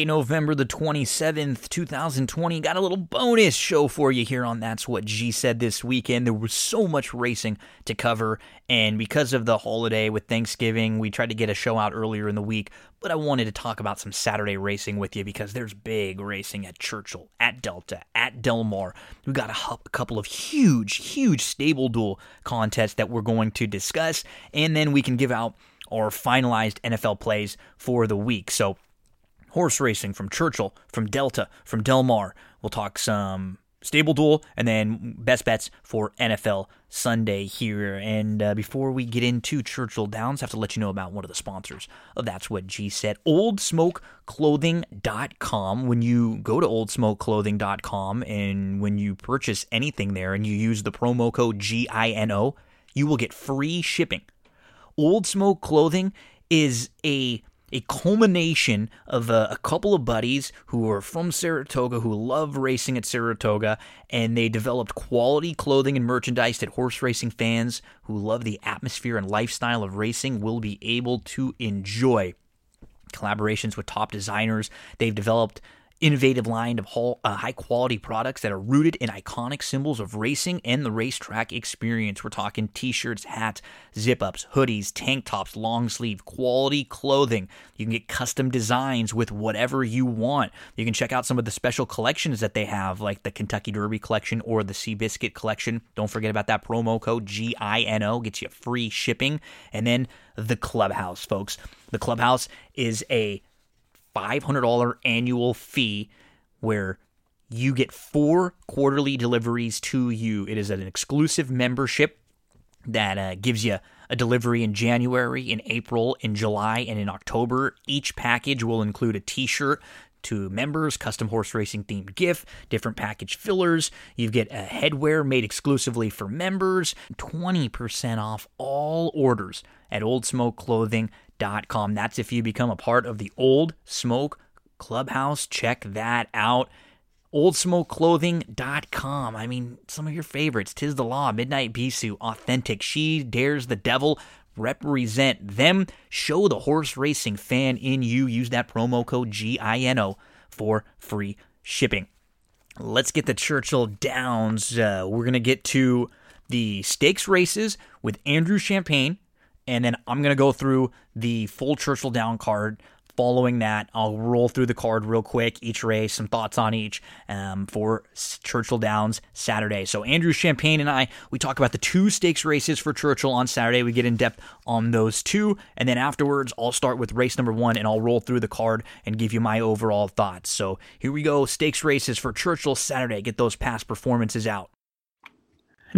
Friday, November the 27th, 2020. Got a little bonus show for you here on That's What G Said this weekend. There was so much racing to cover, and because of the holiday with Thanksgiving, we tried to get a show out earlier in the week, but I wanted to talk about some Saturday racing with you because there's big racing at Churchill, at Delta, at Del Mar. We've got a, a couple of huge, huge stable duel contests that we're going to discuss, and then we can give out our finalized NFL plays for the week. So, horse racing from Churchill, from Delta, from Del Mar. We'll talk some stable duel and then best bets for NFL Sunday here. And uh, before we get into Churchill Downs, I have to let you know about one of the sponsors of That's What G Said, oldsmokeclothing.com. When you go to oldsmokeclothing.com and when you purchase anything there and you use the promo code GINO, you will get free shipping. Old Smoke Clothing is a a culmination of a, a, couple of buddies who are from Saratoga who love racing at Saratoga, and they developed quality clothing and merchandise that horse racing fans who love the atmosphere and lifestyle of racing will be able to enjoy. Collaborations with top designers, they've developed innovative line of uh, high quality products that are rooted in iconic symbols of racing and the racetrack experience. We're talking t shirts, hats, zip ups, hoodies, tank tops, long sleeve, quality clothing. You can get custom designs with whatever you want. You can check out some of the special collections that they have, like the Kentucky Derby collection or the Seabiscuit collection. Don't forget about that promo code GINO, gets you free shipping. And then the Clubhouse, folks. The Clubhouse is a $500 annual fee where you get four quarterly deliveries to you. It is an exclusive membership that uh, gives you a delivery in January, in April, in July, and in October. Each package will include a t shirt to members, custom horse racing themed GIF, different package fillers. You get a headwear made exclusively for members, 20% off all orders at oldsmokeclothing.com. That's if you become a part of the Old Smoke Clubhouse. Check that out. Oldsmokeclothing.com. I mean, some of your favorites. Tiz the Law, Midnight Bisou, Authentic, She Dares the Devil. Represent them. Show the horse racing fan in you. Use that promo code GINO for free shipping. Let's get the Churchill Downs. Uh, we're going to get to the stakes races with Andrew Champagne and then I'm to go through the full Churchill Down card. Following that, I'll roll through the card real quick, each race, some thoughts on each um, for Churchill Downs Saturday. So, Andrew Champagne and I, we talk about the two stakes races for Churchill on Saturday. We get in depth on those two. And then afterwards, I'll start with race number one and I'll roll through the card and give you my overall thoughts. So, here we go stakes races for Churchill Saturday. Get those past performances out.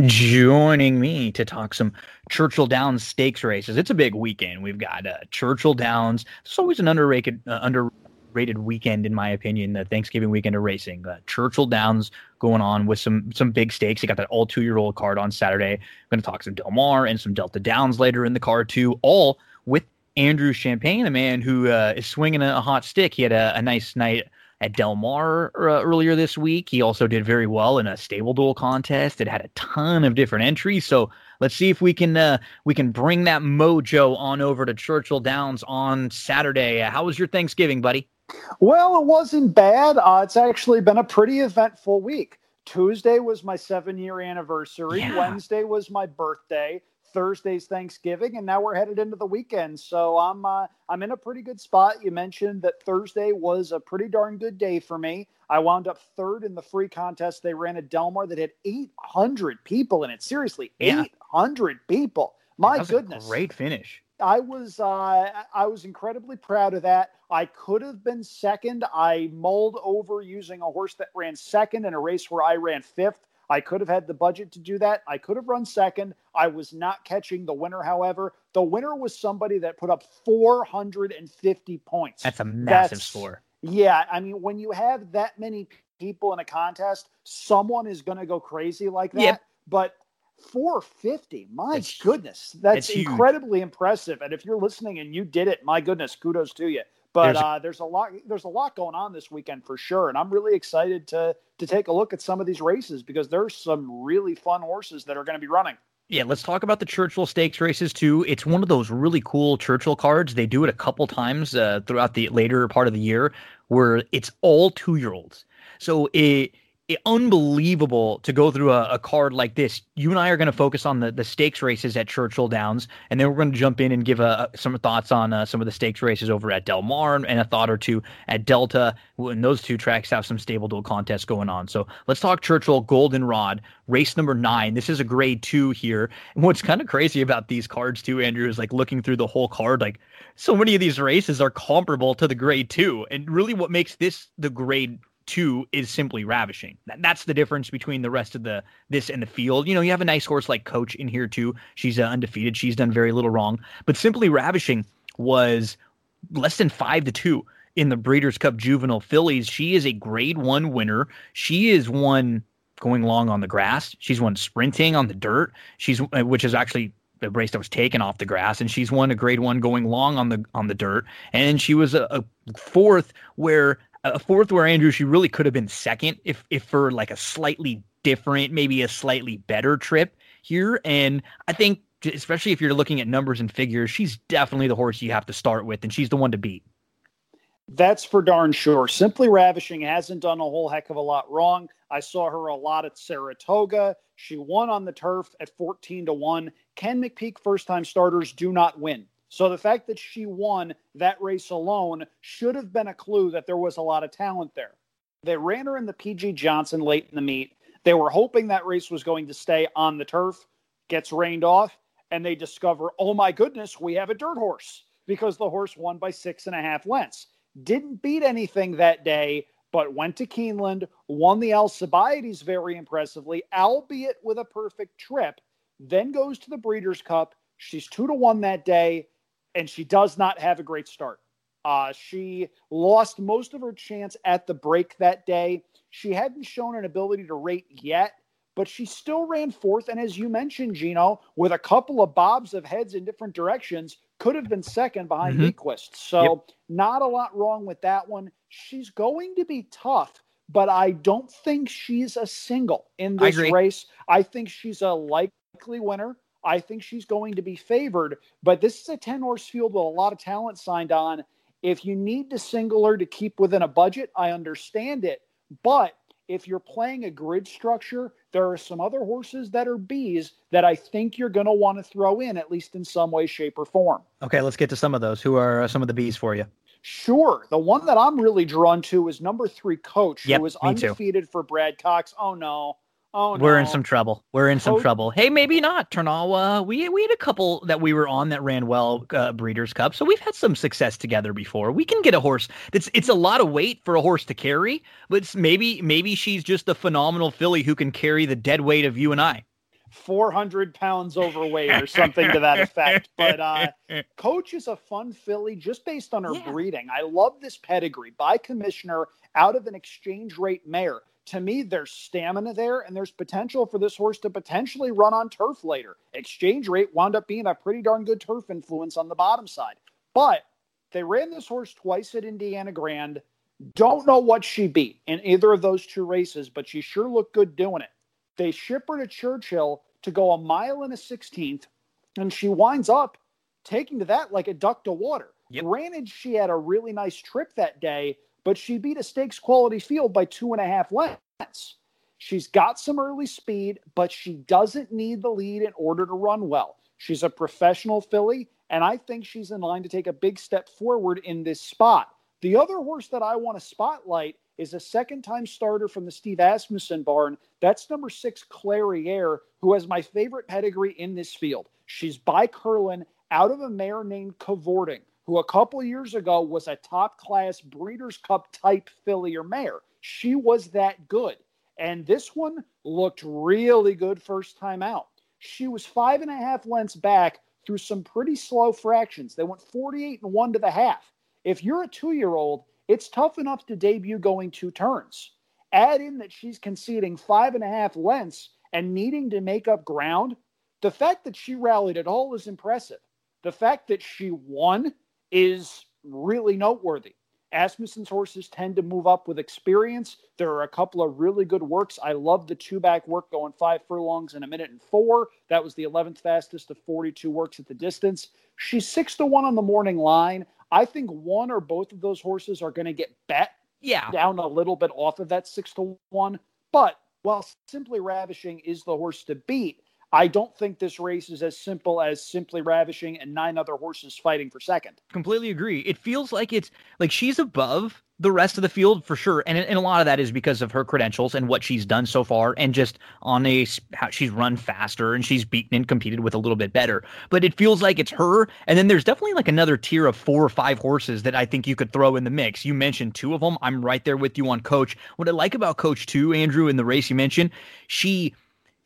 Joining me to talk some Churchill Downs stakes races. It's a big weekend. We've got uh, Churchill Downs. It's always an underrated, uh, underrated weekend, in my opinion. The Thanksgiving weekend of racing. Uh, Churchill Downs going on with some some big stakes. You got that all two year old card on Saturday. I'm going to talk some Del Mar and some Delta Downs later in the card too. All with Andrew Champagne, a man who uh, is swinging a, a, hot stick. He had a, a nice night at Del Mar uh, earlier this week. He also did very well in a stable duel contest. It had a ton of different entries. So let's see if we can uh, we can bring that mojo on over to Churchill Downs on Saturday. How was your Thanksgiving, buddy? Well, it wasn't bad. Uh, it's actually been a pretty eventful week. Tuesday was my seven year anniversary. Yeah. Wednesday was my birthday. Thursday's Thanksgiving, and now we're headed into the weekend. So I'm uh, I'm in a pretty good spot. You mentioned that Thursday was a pretty darn good day for me. I wound up third in the free contest they ran at Del Mar that had 800 people in it. Seriously, yeah. 800 people. My goodness, great finish. I was uh, I was incredibly proud of that. I could have been second. I mulled over using a horse that ran second in a race where I ran fifth. I could have had the budget to do that. I could have run second. I was not catching the winner, however. The winner was somebody that put up 450 points. That's a massive That's, score. Yeah. I mean, when you have that many people in a contest, someone is going to go crazy like that. Yep. But 450, my that's, goodness. That's, that's incredibly impressive. And if you're listening and you did it, my goodness, kudos to you. But there's, uh, there's a lot there's a lot going on this weekend for sure, and I'm really excited to to take a look at some of these races because there's some really fun horses that are going to be running. Yeah, let's talk about the Churchill Stakes races too. It's one of those really cool Churchill cards. They do it a couple times uh, throughout the later part of the year where it's all two year olds. So it unbelievable to go through a, a, card like this. You and I are going to focus on the, the stakes races at Churchill Downs, and then we're going to jump in and give some thoughts on uh, some of the stakes races over at Del Mar and a thought or two at Delta. And those two tracks have some stable duel contests going on. So let's talk Churchill Goldenrod, race number nine. This is a grade two here. And what's kind of crazy about these cards too, Andrew, is like looking through the whole card, like so many of these races are comparable to the grade two. And really what makes this the grade two is simply ravishing. That's the difference between the rest of the this and the field. You know, you have a nice horse like Coach in here too. She's uh, undefeated. She's done very little wrong, but simply ravishing was less than five to two in the Breeders' Cup Juvenile Fillies. She is a Grade One winner. She is one going long on the grass. She's one sprinting on the dirt. She's uh, which is actually the race that was taken off the grass, and she's won a Grade One going long on the on the dirt. And she was a, a fourth where a fourth where Andrew she really could have been second if if for like a slightly different, maybe a slightly better trip here. And I think especially if you're looking at numbers and figures, she's definitely the horse you have to start with, and she's the one to beat. That's for darn sure. Simply Ravishing hasn't done a whole heck of a lot wrong. I saw her a lot at Saratoga. She won on the turf at 14 to 1. Ken McPeek first time starters do not win. So the fact that she won that race alone should have been a clue that there was a lot of talent there. They ran her in the PG Johnson late in the meet. They were hoping that race was going to stay on the turf, gets rained off, and they discover, oh my goodness, we have a dirt horse because the horse won by six and a half lengths. Didn't beat anything that day, but went to Keeneland, won the Alcibiades very impressively, albeit with a perfect trip, then goes to the Breeders' Cup. She's two to one that day and she does not have a great start. Uh, she lost most of her chance at the break that day. She hadn't shown an ability to rate yet, but she still ran fourth. And as you mentioned, Gino, with a couple of bobs of heads in different directions, could have been second behind mm So, yep. not a lot wrong with that one. She's going to be tough, but I don't think she's a single in this I race. I think she's a likely winner. I think she's going to be favored. But this is a 10 horse field with a lot of talent signed on. If you need to single her to keep within a budget, I understand it. But if you're playing a grid structure, there are some other horses that are Bs that I think you're going to want to throw in, at least in some way, shape, or form. Okay, let's get to some of those. Who are uh, some of the Bs for you? Sure. The one that I'm really drawn to is number three, Coach, yep, who was undefeated too. for Brad Cox. Oh, no. Oh, We're in some trouble. We're in some trouble. Hey, maybe not, Turnal. Uh, we we had a couple that we were on that ran well uh, Breeders' Cup, so we've had some success together before. We can get a horse. It's it's a lot of weight for a horse to carry, but maybe maybe she's just a phenomenal filly who can carry the dead weight of you and I. 400 pounds overweight or something to that effect. But uh, Coach is a fun filly just based on her yeah. breeding. I love this pedigree by commissioner out of an exchange rate mare to me, there's stamina there and there's potential for this horse to potentially run on turf later. Exchange rate wound up being a pretty darn good turf influence on the bottom side. But they ran this horse twice at Indiana Grand. Don't know what she beat in either of those two races, but she sure looked good doing it. They ship her to Churchill to go a mile and a 16th, and she winds up taking to that like a duck to water. Yep. Granted, she had a really nice trip that day, but she beat a stakes quality field by two and a half lengths. She's got some early speed, but she doesn't need the lead in order to run well. She's a professional filly, and I think she's in line to take a big step forward in this spot. The other horse that I want to spotlight is a second time starter from the Steve Asmussen barn. That's number six, Clairiere, who has my favorite pedigree in this field. She's by Curlin out of a mare named Cavorting who a couple years ago was a top class Breeders' Cup type filly or mare. She was that good. And this one looked really good first time out. She was five and a half lengths back through some pretty slow fractions. They went 48 and one to the half. If you're a two year old, it's tough enough to debut going two turns. Add in that she's conceding five and a half lengths and needing to make up ground. The fact that she rallied at all is impressive. The fact that she won is really noteworthy. Asmussen's horses tend to move up with experience. There are a couple of really good works. I love the two back work going five furlongs in a minute and four. That was the 11th fastest of 42 works at the distance. She's six to one on the morning line. I think one or both of those horses are going to get bet yeah. down a little bit off of that six to one. But while Simply Ravishing is the horse to beat, I don't think this race is as simple as simply ravishing and nine other horses fighting for second. Completely agree. It feels like it's like she's above the rest of the field for sure, and, and a lot of that is because of her credentials and what she's done so far, and just on a how she's run faster and she's beaten and competed with a little bit better. But it feels like it's her, and then there's definitely like another tier of four or five horses that I think you could throw in the mix. You mentioned two of them. I'm right there with you on Coach. What I like about Coach too, Andrew, in the race you mentioned, she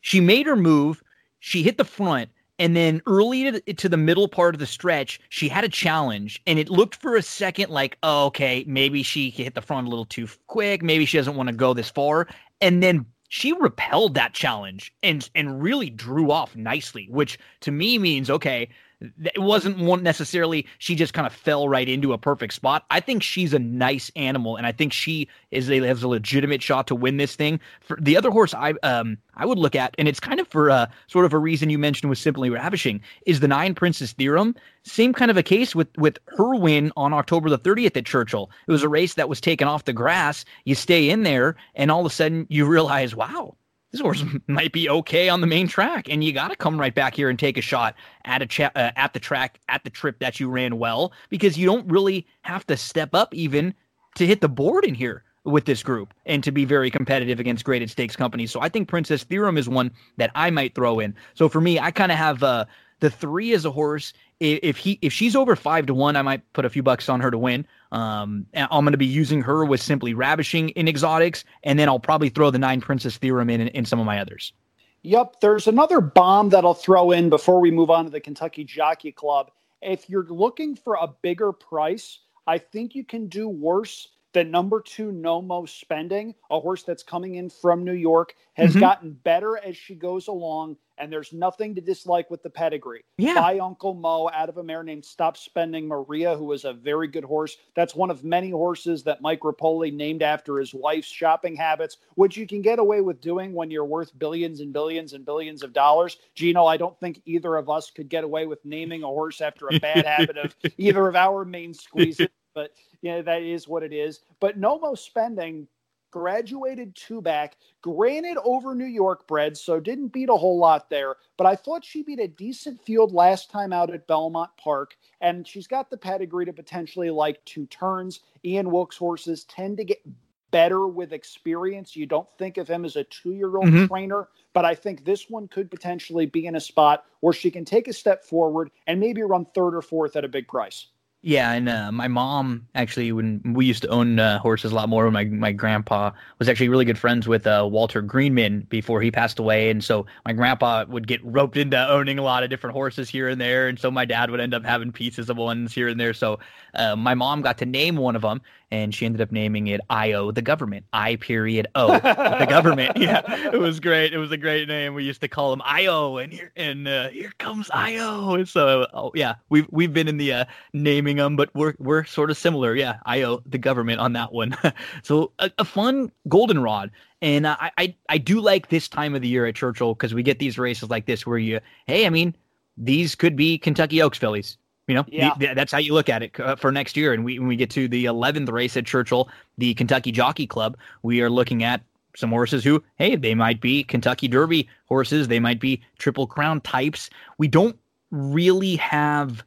she made her move she hit the front and then early to, the middle part of the stretch she had a challenge and it looked for a second like oh, okay maybe she hit the front a little too quick maybe she doesn't want to go this far and then she repelled that challenge and and really drew off nicely which to me means okay it wasn't one necessarily she just kind of fell right into a perfect spot. I think she's a nice animal, and I think she is a has a legitimate shot to win this thing. For the other horse, I um I would look at, and it's kind of for uh, sort of a reason you mentioned with simply ravishing is the Nine Princess Theorem. Same kind of a case with with her win on October the 30th at Churchill. It was a race that was taken off the grass. You stay in there, and all of a sudden you realize, wow, this horse might be okay on the main track, and you got to come right back here and take a shot at a cha- uh, at the track at the trip that you ran well because you don't really have to step up even to hit the board in here with this group and to be very competitive against graded stakes companies. So I think Princess Theorem is one that I might throw in. So for me, I kind of have uh, the three as a horse. If he if she's over five to one, I might put a few bucks on her to win. Um, I'm going to be using her with simply ravishing in exotics, and then I'll probably throw the nine princess theorem in, in, some of my others. Yep, there's another bomb that I'll throw in before we move on to the Kentucky Jockey Club. If you're looking for a bigger price, I think you can do worse the number two Nomo Spending, a horse that's coming in from New York, has mm-hmm. gotten better as she goes along, and there's nothing to dislike with the pedigree. Yeah. By Uncle Mo out of a mare named Stop Spending Maria, who is a very good horse. That's one of many horses that Mike Repole named after his wife's shopping habits, which you can get away with doing when you're worth billions and billions and billions of dollars. Gino, I don't think either of us could get away with naming a horse after a bad habit of either of our main squeezes but you know that is what it is. But No Mo Spending graduated two back, granted over New York bred, so didn't beat a whole lot there. But I thought she beat a decent field last time out at Belmont Park, and she's got the pedigree to potentially like two turns. Ian Wilkes horses tend to get better with experience. You don't think of him as a two year old mm-hmm. trainer, but I think this one could potentially be in a spot where she can take a step forward and maybe run third or fourth at a big price. Yeah, and uh, my mom actually, when we used to own uh, horses a lot more, when my my grandpa was actually really good friends with uh, Walter Greenman before he passed away, and so my grandpa would get roped into owning a lot of different horses here and there, and so my dad would end up having pieces of ones here and there. So uh, my mom got to name one of them, and she ended up naming it IO the government. I period O the government. Yeah, it was great. It was a great name. We used to call him IO, and here and uh, here comes IO. So oh, yeah, we've we've been in the uh, naming them, but we're we're sort of similar. Yeah, IO the government on that one. so a, a, fun goldenrod. And I, I I do like this time of the year at Churchill because we get these races like this where you hey I mean these could be Kentucky Oaks fillies you know, yeah. the, that's how you look at it uh, for next year. And we, when we get to the 11th race at Churchill, the Kentucky Jockey Club, we are looking at some horses who, hey, they might be Kentucky Derby horses. They might be Triple Crown types. We don't really have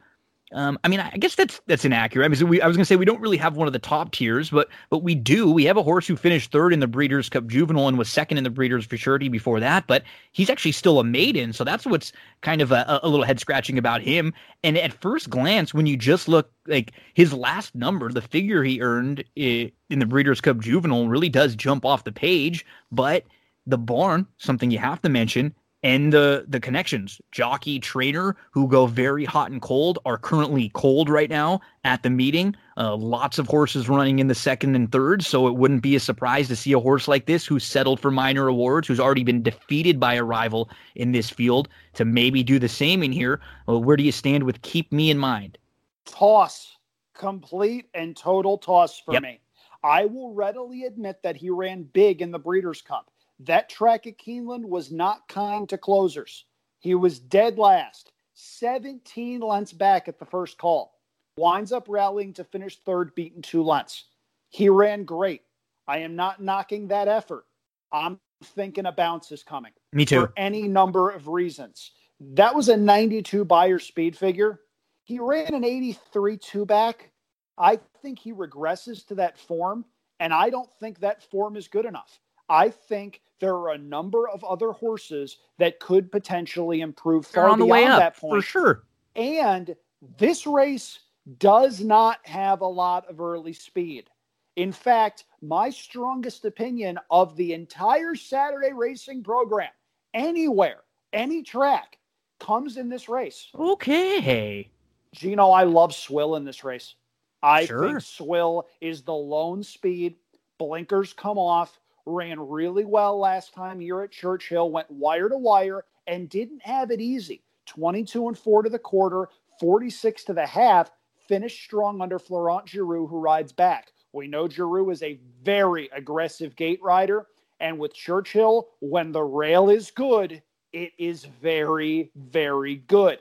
um, I mean, I guess that's that's inaccurate. I mean, so we, I was going to say we don't really have one of the top tiers, but but we do. We have a horse who finished third in the Breeders' Cup Juvenile and was second in the Breeders' Futurity before that. But he's actually still a maiden, so that's what's kind of a, a little head scratching about him. And at first glance, when you just look like his last number, the figure he earned in the Breeders' Cup Juvenile really does jump off the page. But the barn, something you have to mention, and the the connections jockey trainer who go very hot and cold are currently cold right now at the meeting uh, lots of horses running in the second and third so it wouldn't be a surprise to see a horse like this who's settled for minor awards who's already been defeated by a rival in this field to maybe do the same in here well, where do you stand with keep me in mind toss complete and total toss for Yep. me. I will readily admit that he ran big in the Breeders' Cup. That track at Keeneland was not kind to closers. He was dead last, 17 lengths back at the first call. Winds up rallying to finish third, beaten two lengths. He ran great. I am not knocking that effort. I'm thinking a bounce is coming Me too. for any number of reasons. That was a 92 Beyer speed figure. He ran an 83 two back. I think he regresses to that form, and I don't think that form is good enough. I think there are a number of other horses that could potentially improve They're far on the beyond way up that for sure. And this race does not have a lot of early speed. In fact, my strongest opinion of the entire Saturday racing program, anywhere, any track, comes in this race. Okay. Gino, I love Swill in this race. I Sure. think Swill is the lone speed. Blinkers come off, ran really well last time here at Churchill, went wire to wire, and didn't have it easy. 22 and 4 to the quarter, 46 to the half, finished strong under Florent Geroux, who rides back. We know Geroux is a very aggressive gate rider. And with Churchill, when the rail is good, it is very, very good.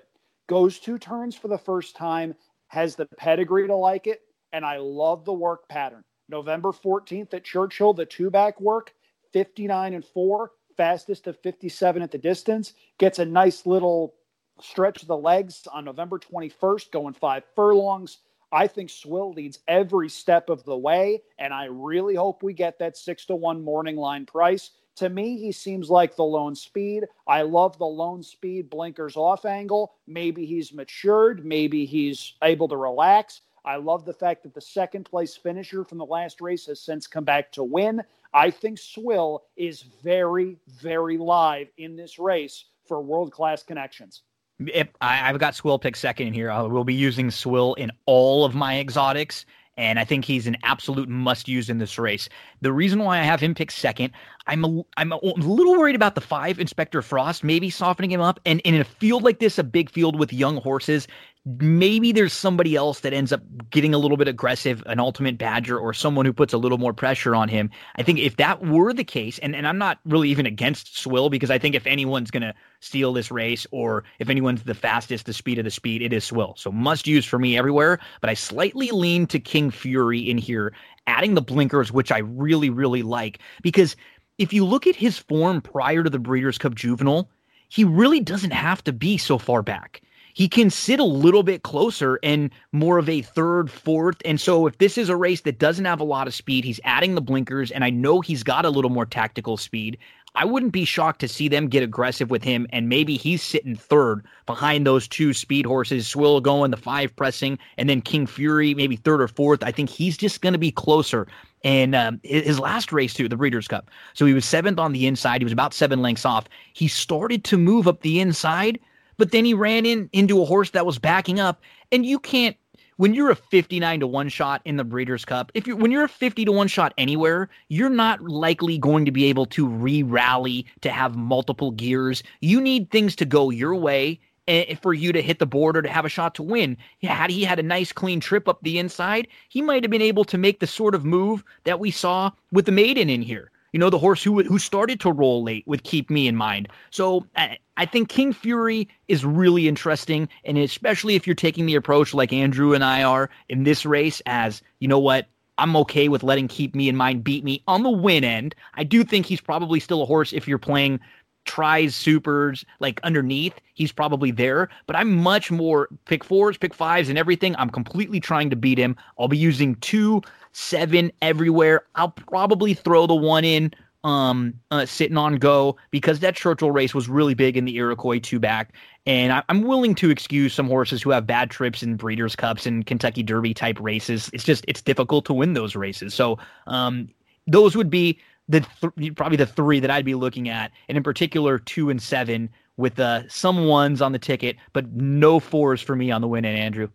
Goes two turns for the first time, has the pedigree to like it, and I love the work pattern. November 14th at Churchill, the two back work, 59 and 4, fastest of 57 at the distance, gets a nice little stretch of the legs on November 21st, going five furlongs. I think Swill leads every step of the way, and I really hope we get that six to one morning line price. To me, he seems like the lone speed. I love the lone speed blinkers off angle. Maybe he's matured. Maybe he's able to relax. I love the fact that the second place finisher from the last race has since come back to win. I think Swill is very, very live in this race for world class connections. If I, I've got Swill pick second in here. I will be using Swill in all of my exotics, and I think he's an absolute must use in this race. The reason why I have him pick second, I'm a, I'm a, little worried about the five Inspector Frost, maybe softening him up. And, and in a field like this, a big field with young horses, maybe there's somebody else that ends up getting a little bit aggressive, an ultimate badger or someone who puts a little more pressure on him. I think if that were the case, and, and I'm not really even against Swill because I think if anyone's going to steal this race or if anyone's the fastest, the speed of the speed, it is Swill. So must use for me everywhere. But I slightly lean to King Fury in here, adding the blinkers, which I really, really like because if you look at his form prior to the Breeders' Cup Juvenile, he really doesn't have to be so far back he can sit a little bit closer and more of a third, fourth. And so if this is a race that doesn't have a lot of speed, he's adding the blinkers, and I know he's got a little more tactical speed. I wouldn't be shocked to see them get aggressive with him, and maybe he's sitting third behind those two speed horses, Swill going, the five pressing, and then King Fury maybe third or fourth. I think he's just going to be closer. And um, his last race too, the Breeders' Cup. So he was seventh on the inside. He was about seven lengths off. He started to move up the inside, but then he ran in into a horse that was backing up, and you can't when you're a 59 to 1 shot in the Breeders' Cup, if you when you're a 50 to 1 shot anywhere, you're not likely going to be able to re-rally to have multiple gears. You need things to go your way eh, for you to hit the board or to have a shot to win. Had he had a nice clean trip up the inside, he might have been able to make the sort of move that we saw with the maiden in here. You know, the horse who who started to roll late with Keep Me in mind. So I, I think King Fury is really interesting, and especially if you're taking the approach like Andrew and I are in this race, as you know what. I'm okay with letting Keep Me in Mind beat me on the win end. I do think he's probably still a horse if you're playing tries supers like underneath he's probably there but i'm much more pick fours pick fives and everything i'm completely trying to beat him. I'll be using two seven everywhere. I'll probably throw the one in um uh, Sittin On Go because that churchill race was really big in the iroquois two back and I, i'm willing to excuse some horses who have bad trips in breeders cups and kentucky derby type races. It's just it's difficult to win those races. So um those would be the th- probably the three that I'd be looking at, and in particular two and seven with uh, some ones on the ticket, but no fours for me on the win. And Andrew,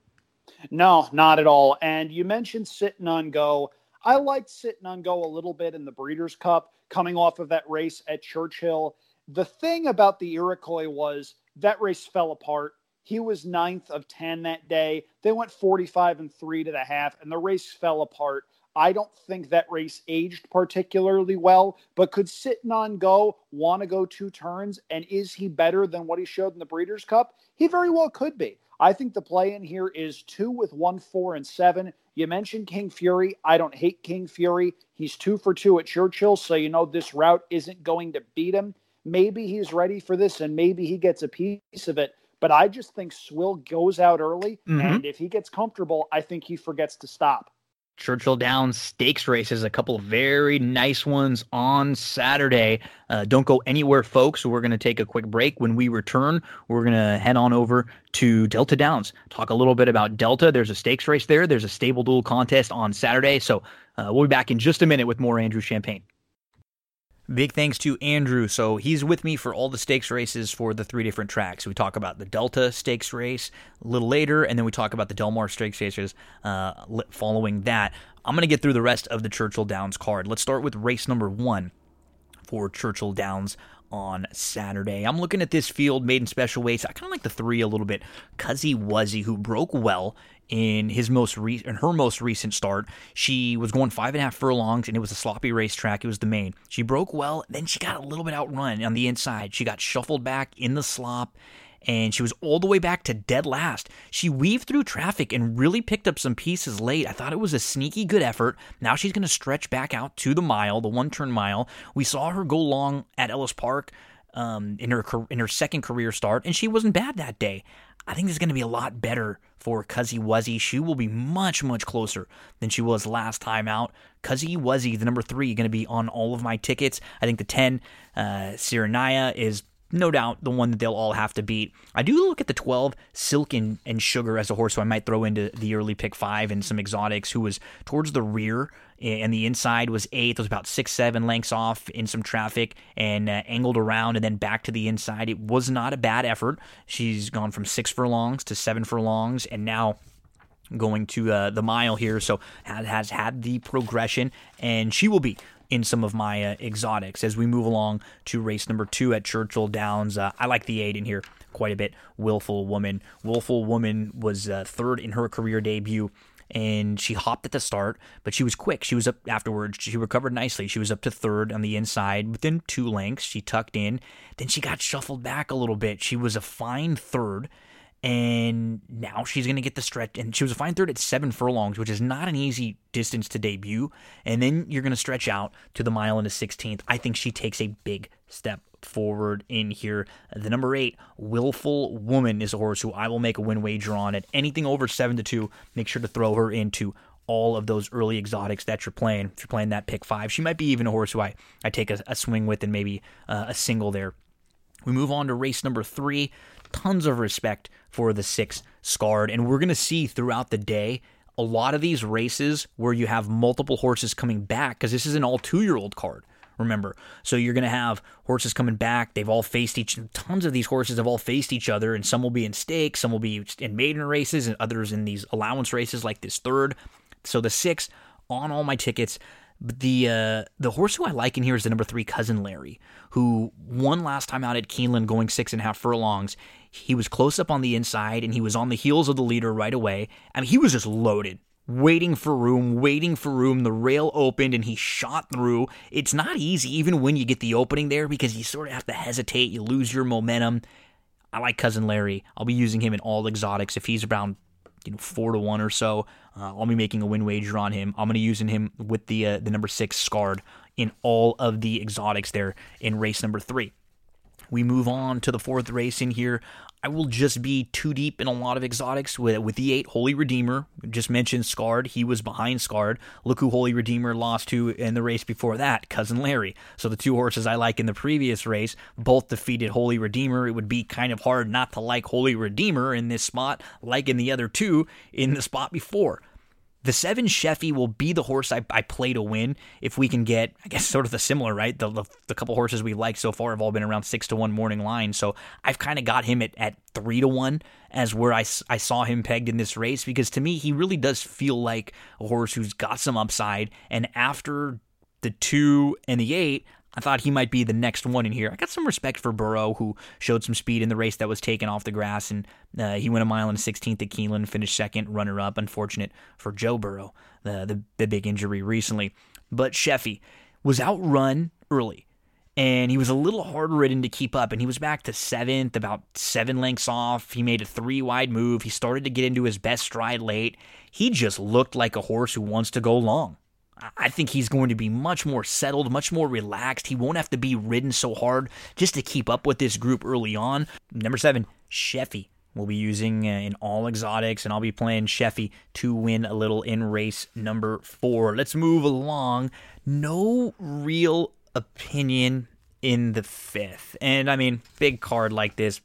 no, not at all. And you mentioned Sittin On Go. I liked Sittin On Go a little bit in the Breeders' Cup, coming off of that race at Churchill. The thing about the Iroquois was that race fell apart. He was ninth of 10 that day. They went 45 and three to the half, and the race fell apart. I don't think that race aged particularly well, but could Sittin On Go, want to go two turns, and is he better than what he showed in the Breeders' Cup? He very well could be. I think the play in here is two with one, four, and seven. You mentioned King Fury. I don't hate King Fury. He's two for two at Churchill, so you know this route isn't going to beat him. Maybe he's ready for this and maybe he gets a piece of it. But I just think Swill goes out early, mm-hmm. and if he gets comfortable, I think he forgets to stop. Churchill Downs stakes races, a couple of very nice ones on Saturday. Uh, don't go anywhere, folks. We're going to take a quick break. When we return, we're going to head on over to Delta Downs, talk a little bit about Delta. There's a stakes race there, there's a stable duel contest on Saturday. So uh, we'll be back in just a minute with more Andrew Champagne. Big thanks to Andrew. So he's with me for all the stakes races for the three different tracks. We talk about the Delta Stakes race a little later, and then we talk about the Del Mar Stakes races uh, following that. I'm going to get through the rest of the Churchill Downs card. Let's start with race number one for Churchill Downs on Saturday. I'm looking at this field maiden special weights. I kind of like the three a little bit. Cuzzy Wuzzy, who broke well in his most re- in her most recent start. She was going five and a half furlongs, and it was a sloppy racetrack. It was the main. She broke well, then she got a little bit outrun on the inside. She got shuffled back in the slop, and she was all the way back to dead last. She weaved through traffic and really picked up some pieces late. I thought it was a sneaky good effort. Now she's going to stretch back out to the mile, the one turn mile. We saw her go long at Ellis Park. Um, in her in her second career start, and she wasn't bad that day. I think this is going to be a lot better for Cuzzy Wuzzy. She will be much, much closer than she was last time out. Cuzzy Wuzzy, the number three, going to be on all of my tickets. I think the 10, uh, Sirenaya, is no doubt the one that they'll all have to beat. I do look at the 12, Silk and, and Sugar as a horse, so I might throw into the early pick five and some exotics who was towards the rear and the inside was eighth. It was about six, seven lengths off in some traffic and uh, angled around and then back to the inside. It was not a bad effort. She's gone from six furlongs to seven furlongs and now going to uh, the mile here. So has, has had the progression and she will be in some of my uh, exotics as we move along to race number two at Churchill Downs. Uh, I like the eight in here quite a bit. Willful Woman. Willful Woman was uh, third in her career debut and she hopped at the start, but she was quick. She was up afterwards. She recovered nicely. She was up to third on the inside within two lengths. She tucked in. Then she got shuffled back a little bit. She was a fine third, and now she's going to get the stretch. And she was a fine third at seven furlongs, which is not an easy distance to debut. And then you're going to stretch out to the mile and the 16th. I think she takes a big step forward in here. The number eight, Willful Woman, is a horse who I will make a win wager on at anything over seven to two. Make sure to throw her into all of those early exotics that you're playing. If you're playing that pick five, she might be even a horse who I, I take a, a swing with and maybe uh, a single there. We move on to race number three. Tons of respect for the six scarred, and we're going to see throughout the day a lot of these races where you have multiple horses coming back because this is an all two year old card remember. So you're going to have horses coming back. They've all faced each, tons of these horses have all faced each other, and some will be in stakes, some will be in maiden races, and others in these allowance races like this third. So the six on all my tickets. The uh, the horse who I like in here is the number three cousin Larry, who won last time out at Keeneland, going six and a half furlongs. He was close up on the inside, and he was on the heels of the leader right away. I mean, he was just loaded waiting for room, waiting for room. The rail opened and he shot through. It's not easy, even when you get the opening there, because you sort of have to hesitate. You lose your momentum. I like Cousin Larry. I'll be using him in all exotics. If he's around, you know, four to one or so, uh, I'll be making a win wager on him. I'm going to using him with the uh, the number six scarred in all of the exotics there in race number three. We move on to the fourth race in here. I will just be too deep in a lot of exotics with with the eight Holy Redeemer. Just mentioned Scarred. He was behind Scarred. Look who Holy Redeemer lost to in the race before that, Cousin Larry. So the two horses I like in the previous race both defeated Holy Redeemer. It would be kind of hard not to like Holy Redeemer in this spot, like in the other two in the spot before. The seven Sheffy will be the horse I, I play to win if we can get, I guess, sort of the similar, right? The, the, the couple horses we like so far have all been around six to one morning line. So I've kind of got him at, at three to one as where I, I saw him pegged in this race because to me, he really does feel like a horse who's got some upside. And after the two and the eight, I thought he might be the next one in here. I got some respect for Burrow, who showed some speed in the race that was taken off the grass, and uh, he went a mile and 16th at Keeneland, finished second, runner up. Unfortunate for Joe Burrow, the, the, the big injury recently. But Sheffy was outrun early, and he was a little hard ridden to keep up, and he was back to seventh, about seven lengths off. He made a three wide move. He started to get into his best stride late. He just looked like a horse who wants to go long. I think he's going to be much more settled, much more relaxed. He won't have to be ridden so hard just to keep up with this group early on. Number seven, Sheffy. We'll be using uh, in all exotics, and I'll be playing Sheffy to win a little in race number four. Let's move along. No real opinion in the fifth. And I mean, big card like this,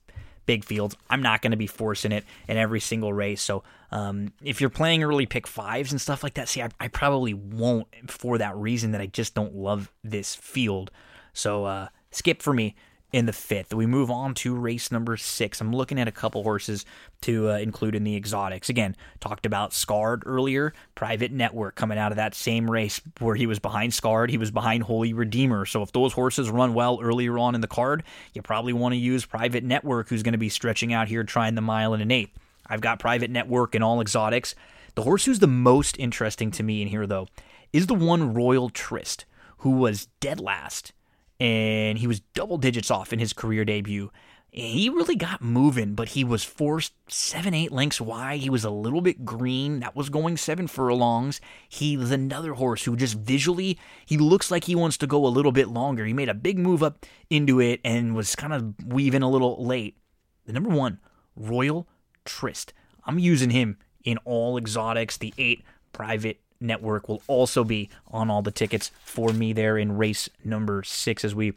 big fields, I'm not going to be forcing it in every single race. So um, if you're playing early pick fives and stuff like that, see, I, I, probably won't for that reason that I just don't love this field. So uh, skip for me in the fifth. We move on to race number six. I'm looking at a couple horses to uh, include in the exotics. Again, talked about Scarred earlier, Private Network coming out of that same race where he was behind Scarred, he was behind Holy Redeemer. So if those horses run well earlier on in the card, you probably want to use Private Network, who's going to be stretching out here trying the mile and an eighth. I've got Private Network in all exotics. The horse who's the most interesting to me in here, though, is the one Royal Tryst, who was dead last, and he was double digits off in his career debut. He really got moving, but he was forced seven, eight lengths wide. He was a little bit green. That was going seven furlongs. He was another horse who just visually, he looks like he wants to go a little bit longer. He made a big move up into it and was kind of weaving a little late. The number one, Royal Tryst. I'm using him in all exotics. The eight private network will also be on all the tickets for me there in race number six as we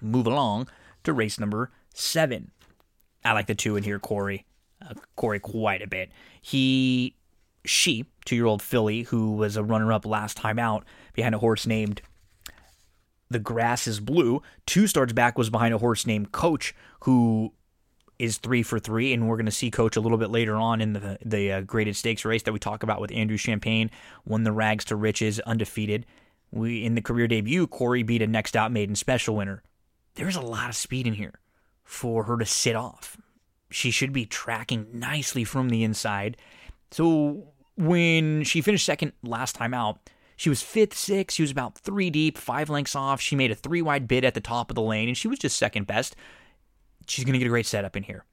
move along to race number seven. I like the two in here, Corey. Uh, Corey quite a bit. He, she, two year old filly, who was a runner up last time out behind a horse named The Grass is Blue. Two starts back was behind a horse named Coach, who is three for three, and we're going to see Coach a little bit later on in the the uh, graded stakes race that we talk about with Andrew Champagne. Won the Rags to Riches undefeated. We in the career debut, Corey beat a next out maiden special winner. There's a lot of speed in here for her to sit off. She should be tracking nicely from the inside. So when she finished second last time out, she was fifth, sixth. She was about three deep, five lengths off. She made a three wide bid at the top of the lane, and she was just second best she's going to get a great setup in here.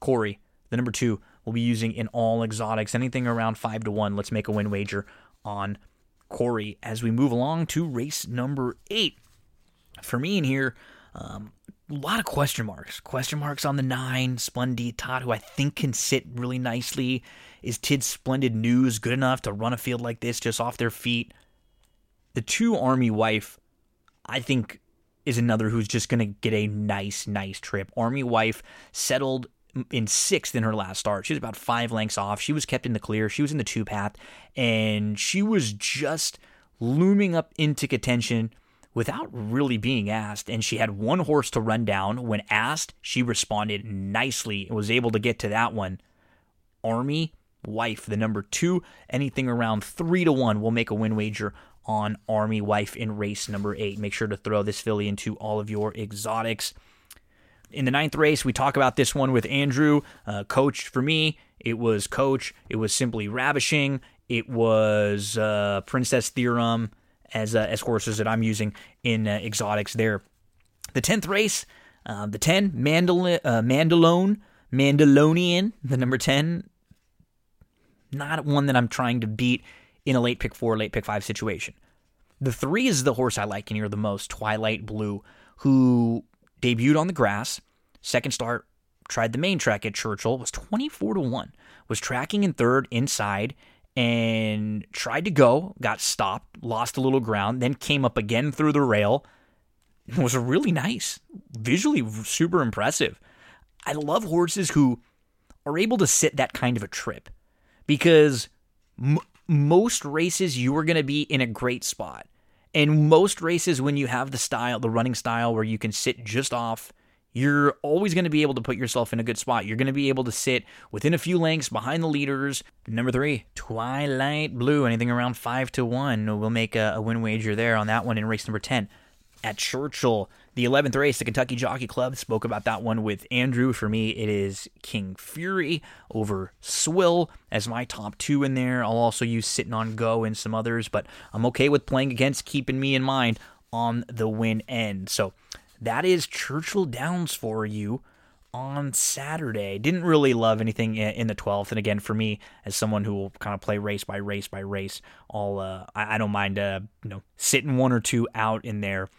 Corey, the number two, will be using in all exotics, anything around five to one. Let's make a win wager on Corey as we move along to race number eight. For me in here, um, a lot of question marks. Question marks on the nine, Splendid Tot, who I think can sit really nicely. Is Tid Splendid News good enough to run a field like this just off their feet? The two Army Wife, I think, is another who's just going to get a nice, nice trip. Army Wife settled in sixth in her last start. She was about five lengths off. She was kept in the clear. She was in the two path, and she was just looming up into contention without really being asked. And she had one horse to run down. When asked, she responded nicely and was able to get to that one. Army Wife, the number two, anything around three to one will make a win wager on Army Wife in race number eight. Make sure to throw this filly into all of your exotics. In the ninth race, we talk about this one with Andrew. Uh, coach, for me, it was Coach. It was simply ravishing. It was uh, Princess Theorem as uh, as horses that I'm using in uh, exotics there. The tenth race, uh, the ten Mandal- uh, Mandalone Mandalonian, the number ten. Not one that I'm trying to beat in a late pick four, late pick five situation. The three is the horse I like in here the most, Twilight Blue, who debuted on the grass. Second start, tried the main track at Churchill, was 24 to 1, was tracking in third inside and tried to go, got stopped, lost a little ground, then came up again through the rail. It was really nice, visually super impressive. I love horses who are able to sit that kind of a trip because most races you are going to be in a great spot. And most races, when you have the style, the running style where you can sit just off, you're always going to be able to put yourself in a good spot. You're going to be able to sit within a few lengths behind the leaders. Number three, Twilight Blue. Anything around five to one, we'll make a, a win wager there on that one in race number 10. at Churchill. The 11th race, the Kentucky Jockey Club, spoke about that one with Andrew. For me, it is King Fury over Swill as my top two in there. I'll also use Sittin On Go and some others, but I'm okay with playing against, Keepmeinmind on the win end. So that is Churchill Downs for you on Saturday. Didn't really love anything in the 12th. And again, for me, as someone who will kind of play race by race by race, I'll, uh, I, I, don't mind, uh, you know, sitting one or two out in there.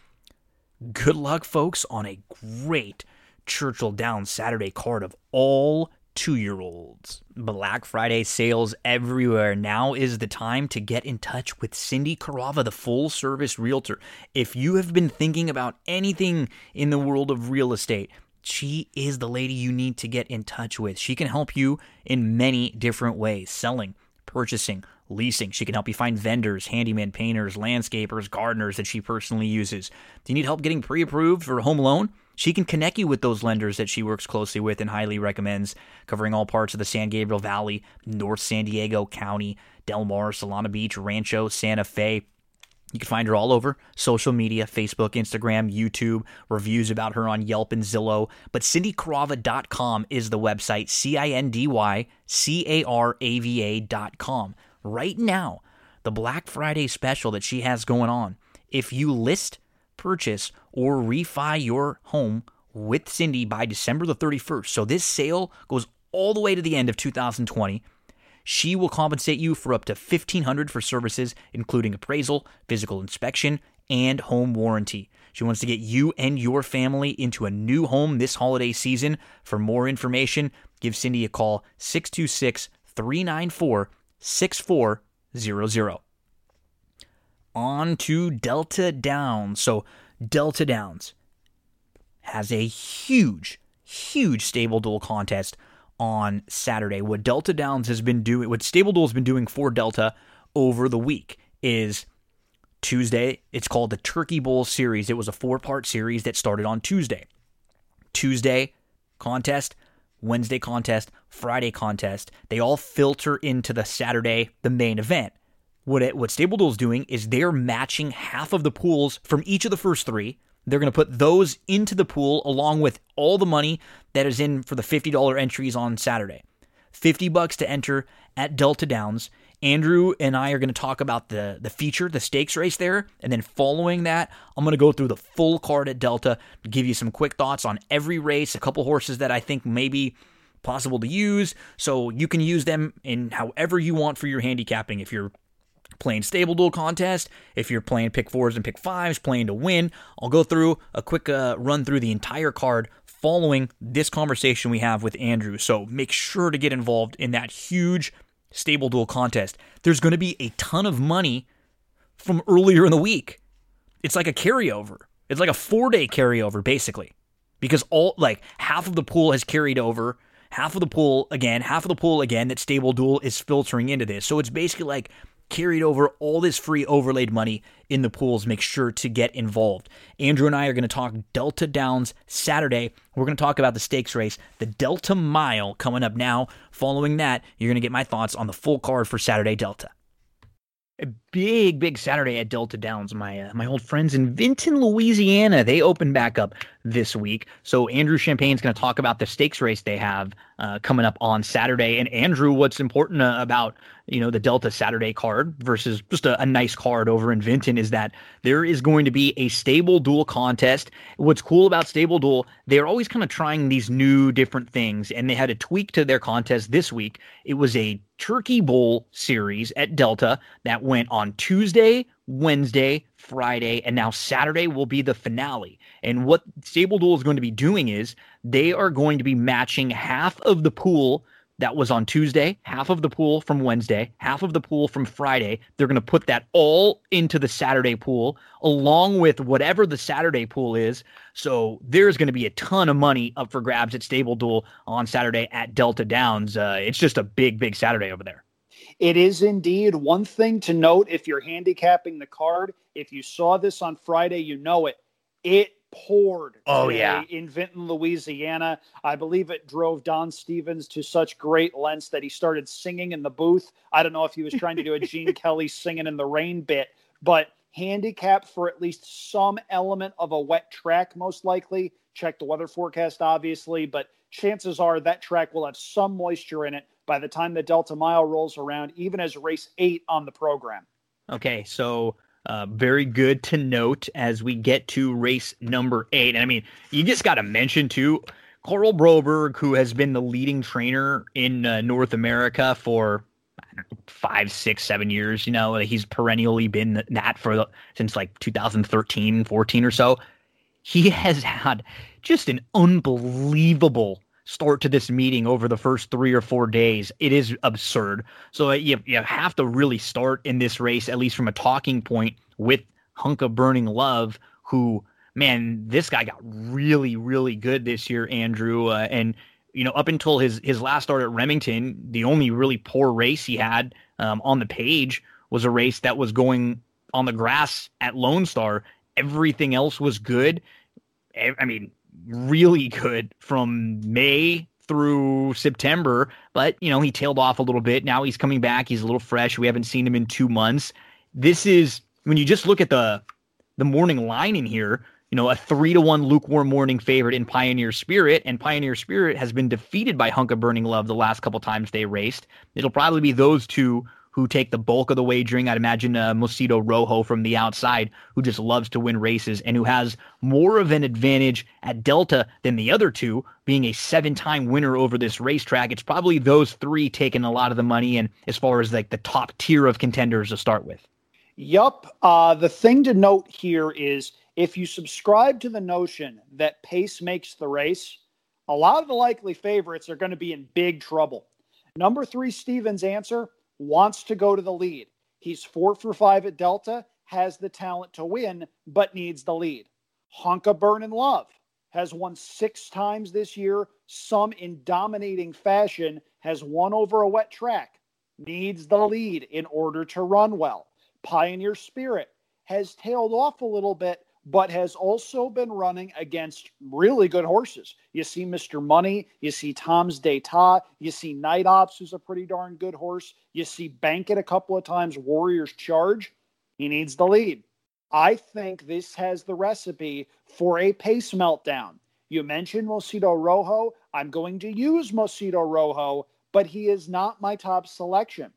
Good luck, folks, on a great Churchill Downs Saturday card of all two year olds. Black Friday sales everywhere. Now is the time to get in touch with Cindy Carava, the full service realtor. If you have been thinking about anything in the world of real estate, she is the lady you need to get in touch with. She can help you in many different ways selling, purchasing, leasing. She can help you find vendors, handyman, painters, landscapers, gardeners that she personally uses. Do you need help getting pre approved for a home loan? She can connect you with those lenders that she works closely with and highly recommends, covering all parts of the San Gabriel Valley, North San Diego County, Del Mar, Solana Beach, Rancho, Santa Fe. You can find her all over social media Facebook, Instagram, YouTube, reviews about her on Yelp and Zillow. But cindycarava.com is the website, C I N D Y C A R A V A.com. Right now, the Black Friday special that she has going on. If you list, purchase, or refi your home with Cindy by December the 31st, so this sale goes all the way to the end of 2020 she will compensate you for up to 1500 for services including appraisal, physical inspection, and home warranty. She wants to get you and your family into a new home this holiday season. For more information, give Cindy a call 626 394 6400. On to Delta Downs. So, Delta Downs has a huge, huge stable duel contest on Saturday. What Delta Downs has been doing, what Stable Duel has been doing for Delta over the week is Tuesday. It's called the Turkey Bowl series. It was a four part series that started on Tuesday. Tuesday contest, Wednesday contest, Friday contest. They all filter into the Saturday, the main event. What it, what Stable is doing is they're matching half of the pools from each of the first three they're going to put those into the pool along with all the money that is in for the $50 entries on Saturday. 50 bucks to enter at Delta Downs. Andrew and I are going to talk about the the feature, the stakes race there, and then following that, I'm going to go through the full card at Delta, give you some quick thoughts on every race, a couple horses that I think may be possible to use, so you can use them in however you want for your handicapping. If you're playing stable duel contest, if you're playing pick fours and pick fives, playing to win, I'll go through a quick uh, run through the entire card following this conversation we have with Andrew. So make sure to get involved in that huge stable duel contest. There's going to be a ton of money from earlier in the week. It's like a carryover. It's like a four day carryover, basically, because all like half of the pool has carried over. Half of the pool again, half of the pool again that Stable Duel is filtering into this. So it's basically like carried over all this free overlaid money in the pools. Make sure to get involved. Andrew and I are going to talk Delta Downs Saturday. We're going to talk about the stakes race, the Delta Mile coming up now. Following that, you're going to get my thoughts on the full card for Saturday Delta. Big, big Saturday at Delta Downs. My uh, my old friends in Vinton, Louisiana, they open back up this week. So Andrew Champagne's going to talk about the stakes race they have uh, coming up on Saturday. And Andrew, what's important uh, about you know the Delta Saturday card versus just a, a, nice card over in Vinton is that there is going to be a stable duel contest. What's cool about stable duel, they're always kind of trying these new different things, and they had a tweak to their contest this week. It was a Turkey Bowl series at Delta that went on Tuesday, Wednesday, Friday, and now Saturday will be the finale. And what Stable Duel is going to be doing is they are going to be matching half of the pool that was on Tuesday, half of the pool from Wednesday, half of the pool from Friday. They're going to put that all into the Saturday pool along with whatever the Saturday pool is. So there's going to be a ton of money up for grabs at Stable Duel on Saturday at Delta Downs. Uh, it's just a big, big Saturday over there. It is indeed one thing to note if you're handicapping the card. If you saw this on Friday, you know it. It poured. Oh yeah, in Vinton, Louisiana. I believe it drove Don Stevens to such great lengths that he started singing in the booth. I don't know if he was trying to do a Gene Kelly singing in the rain bit, but handicap for at least some element of a wet track, most likely. Check the weather forecast, obviously, but chances are that track will have some moisture in it by the time the Delta Mile rolls around, even as race eight on the program. Okay, so uh, very good to note as we get to race number eight. And I mean, you just got to mention too, Karl Broberg, who has been the leading trainer in uh, North America for five, six, seven years. You know, he's perennially been that for the, since like 2013, 14 or so. He has had just an unbelievable start to this meeting over the first three or four days. It is absurd. So uh, you, you have to really start in this race, at least from a talking point, with Hunk of Burning Love, who, man, this guy got really, really good this year, Andrew. Uh, and, you know, up until his, his last start at Remington, the only really poor race he had um, on the page was a race that was going on the grass at Lone Star. Everything else was good. I mean, really good from May through September, but you know, he tailed off a little bit. Now he's coming back. He's a little fresh. We haven't seen him in 2 months. This is when you just look at the the morning line in here, you know, a 3 to 1 lukewarm morning favorite in Pioneer Spirit and Pioneer Spirit has been defeated by Hunk of Burning Love the last couple times they raced. It'll probably be those two who take the bulk of the wagering. I'd imagine uh, Mosito Rojo from the outside, who just loves to win races and who has more of an advantage at Delta than the other two, being a seven time winner over this racetrack. It's probably those three taking a lot of the money and as far as like the top tier of contenders to start with. Yup. Uh, the thing to note here is if you subscribe to the notion that pace makes the race, a lot of the likely favorites are going to be in big trouble. Number three, Stevens' answer wants to go to the lead. He's four for five at Delta, has the talent to win, but needs the lead. Honka Burn Love has won six times this year, some in dominating fashion, has won over a wet track, needs the lead in order to run well. Pioneer Spirit has tailed off a little bit, but has also been running against really good horses. You see Mr. Money, you see Tom's D'Etat, you see Night Ops, who's a pretty darn good horse. You see Bankit a couple of times, Warriors Charge. He needs the lead. I think this has the recipe for a pace meltdown. You mentioned Mosito Rojo. I'm going to use Mosito Rojo, but he is not my top selection.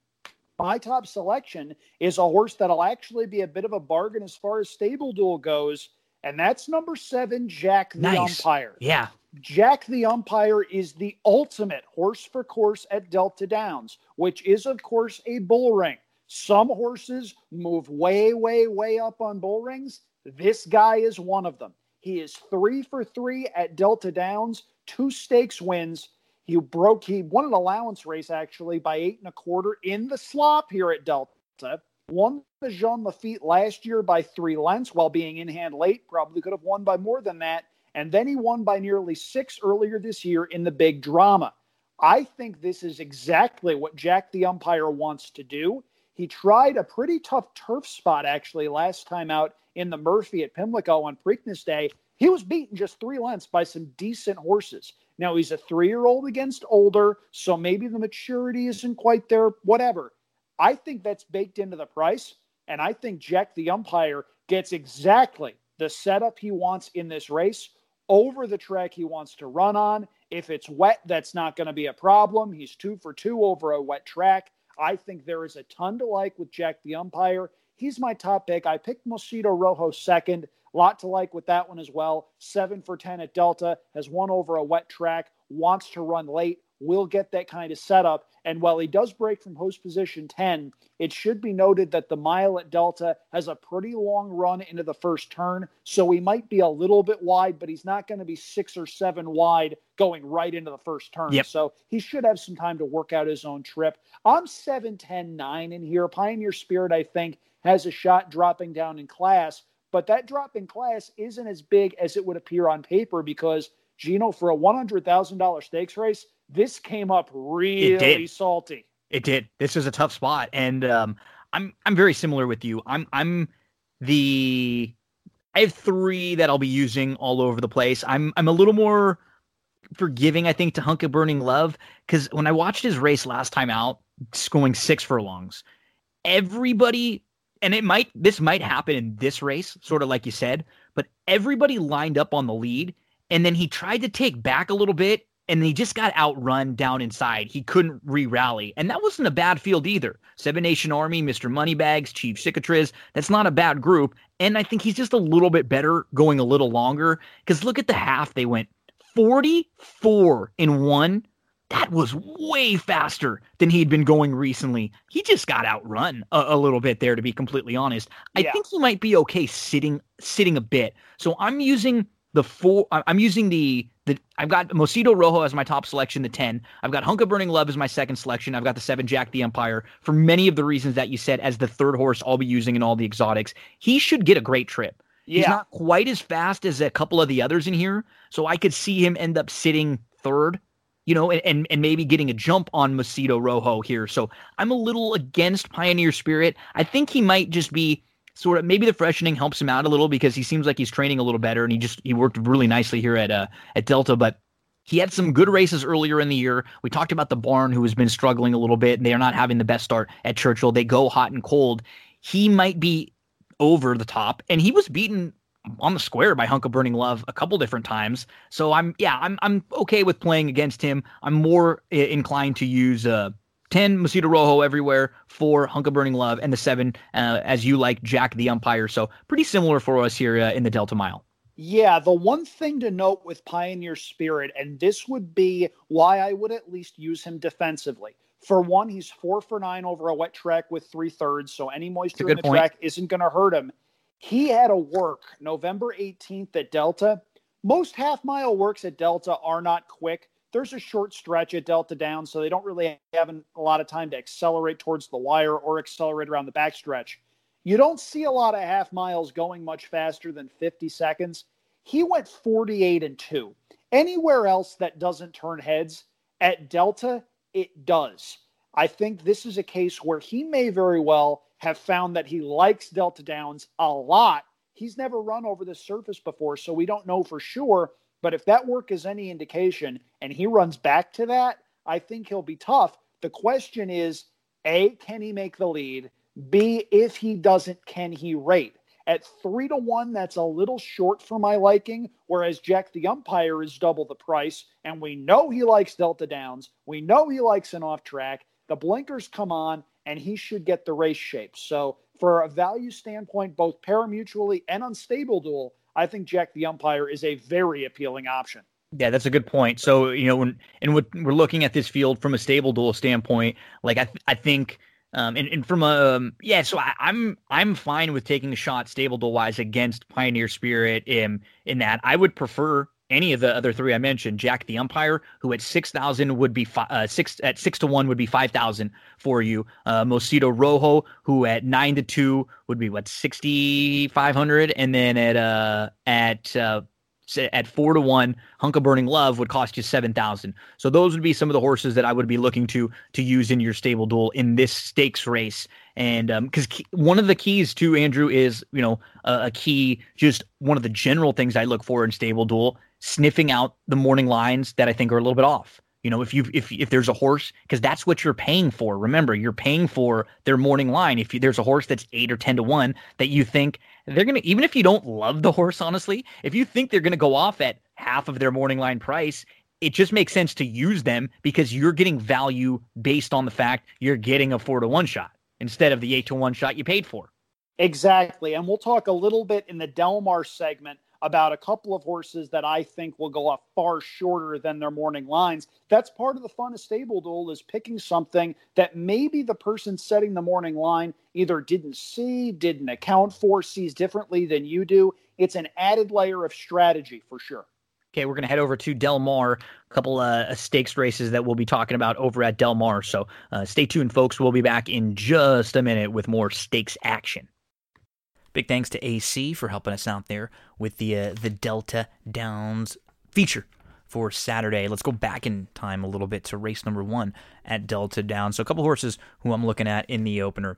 My top selection is a horse that'll actually be a bit of a bargain as far as stable duel goes, and that's number seven, Jack the nice. Umpire. Yeah. Jack the Umpire is the ultimate horse for course at Delta Downs, which is, of course, a bull ring. Some horses move way, way, way up on bull rings. This guy is one of them. He is three for three at Delta Downs, two stakes wins, he broke, he won an allowance race actually by eight and a quarter in the slop here at Delta. Won the Jean Lafitte last year by three lengths while being in hand late. Probably could have won by more than that. And then he won by nearly six earlier this year in the big drama. I think this is exactly what Jack the umpire wants to do. He tried a pretty tough turf spot actually last time out in the Murphy at Pimlico on Preakness Day. He was beaten just three lengths by some decent horses. Now he's a three year old against older, so maybe the maturity isn't quite there, whatever. I think that's baked into the price. And I think Jack the umpire gets exactly the setup he wants in this race over the track he wants to run on. If it's wet, that's not going to be a problem. He's two for two over a wet track. I think there is a ton to like with Jack the umpire. He's my top pick. I picked Mosito Rojo second. Lot to like with that one as well. Seven for 10 at Delta, has won over a wet track, wants to run late, will get that kind of setup. And while he does break from host position 10, it should be noted that the mile at Delta has a pretty long run into the first turn. So he might be a little bit wide, but he's not going to be six or seven wide going right into the first turn. Yep. So he should have some time to work out his own trip. I'm 7 10 9 in here. Pioneer Spirit, I think, has a shot dropping down in class. But that drop in class isn't as big as it would appear on paper because, Gino, for a $100,000 stakes race, this came up really salty. It did. This is a tough spot. And um, I'm I'm very similar with you. I'm I'm the I have three that I'll be using all over the place. I'm I'm a little more forgiving, I think, to Hunk of Burning Love because when I watched his race last time out, going six furlongs, everybody and it might this might happen in this race, sort of like you said, but everybody lined up on the lead, and then he tried to take back a little bit, and he just got outrun down inside. He couldn't re-rally, and that wasn't a bad field either. Seven Nation Army, Mister Moneybags, Chief Cicatriz. That's not a bad group, and I think he's just a little bit better going a little longer. Because look at the half they went 44 in one that was way faster than he'd been going recently. He just got outrun a, a little bit there, to be completely honest. I yeah. think he might be okay sitting sitting a bit. So I'm using the four. I'm using the the. I've got Mosito Rojo as my top selection, the ten. I've got Hunka Burning Love as my second selection. I've got the seven Jack the Umpire for many of the reasons that you said as the third horse I'll be using in all the exotics. He should get a great trip. Yeah. He's not quite as fast as a couple of the others in here, so I could see him end up sitting third you know, and, and maybe getting a jump on Mosito Rojo here. So I'm a little against Pioneer Spirit. I think he might just be sort of maybe the freshening helps him out a little because he seems like he's training a little better and he just he worked really nicely here at uh at Delta, but he had some good races earlier in the year. We talked about the barn who has been struggling a little bit and they are not having the best start at Churchill. They go hot and cold. He might be over the top and he was beaten on the square by Hunk of Burning Love a couple different times. So I'm yeah, I'm I'm okay with playing against him. I'm more I- inclined to use uh 10 Mosito Rojo everywhere, four Hunk of Burning Love, and the seven uh, as you like Jack the Umpire. So pretty similar for us here uh, in the Delta Mile. Yeah, the one thing to note with Pioneer Spirit, and this would be why I would at least use him defensively. For one, he's four for nine over a wet track with three thirds, so any moisture in the point. track isn't going to hurt him. He had a work November 18th at Delta. Most half mile works at Delta are not quick. There's a short stretch at Delta down, so they don't really have a lot of time to accelerate towards the wire or accelerate around the backstretch. You don't see a lot of half miles going much faster than 50 seconds. He went 48 and 2. Anywhere else that doesn't turn heads, at Delta, it does. I think this is a case where he may very well have found that he likes Delta Downs a lot. He's never run over the surface before, so we don't know for sure. But if that work is any indication and he runs back to that, I think he'll be tough. The question is A, can he make the lead? B, if he doesn't, can he rate? At three to one, that's a little short for my liking, whereas Jack the umpire is double the price. And we know he likes Delta Downs. We know he likes an off track. The blinkers come on and he should get the race shape. So, for a value standpoint, both pari-mutually and on stable duel, I think Jack the umpire is a very appealing option. Yeah, that's a good point. So, you know, when and we're looking at this field from a stable duel standpoint, like I, I think, um, and, and from a um, yeah, so I, am I'm, I'm fine with taking a shot stable duel wise against Pioneer Spirit in in that I would prefer any of the other three I mentioned, Jack the umpire, who at six thousand would be fi- uh, six at six to one would be five thousand for you. Uh, Mosito Rojo, who at nine to two would be what sixty five hundred, and then at uh at uh, at four to one, Hunk of Burning Love would cost you seven thousand. So those would be some of the horses that I would be looking to to use in your stable duel in this stakes race. And because um, one of the keys to Andrew is you know a, a key, just one of the general things I look for in stable duel sniffing out the morning lines that I think are a little bit off. You know, if you if if there's a horse, because that's what you're paying for. Remember, you're paying for their morning line. If you, there's a horse that's eight or ten to one that you think they're gonna, even if you don't love the horse, honestly, if you think they're gonna go off at half of their morning line price, it just makes sense to use them because you're getting value based on the fact you're getting a four to one shot instead of the eight to one shot you paid for. Exactly, and we'll talk a little bit in the Del Mar segment about a couple of horses that I think will go off far shorter than their morning lines. That's part of the fun of stable duel is picking something that maybe the person setting the morning line either didn't see, didn't account for, sees differently than you do. It's an added layer of strategy for sure. Okay, we're going to head over to Del Mar, a couple uh, stakes races that we'll be talking about over at Del Mar. So uh, stay tuned, folks. We'll be back in just a minute with more stakes action. Big thanks to AC for helping us out there with the uh, the Delta Downs feature for Saturday. Let's go back in time a little bit to race number one at Delta Downs. So a couple horses who I'm looking at in the opener.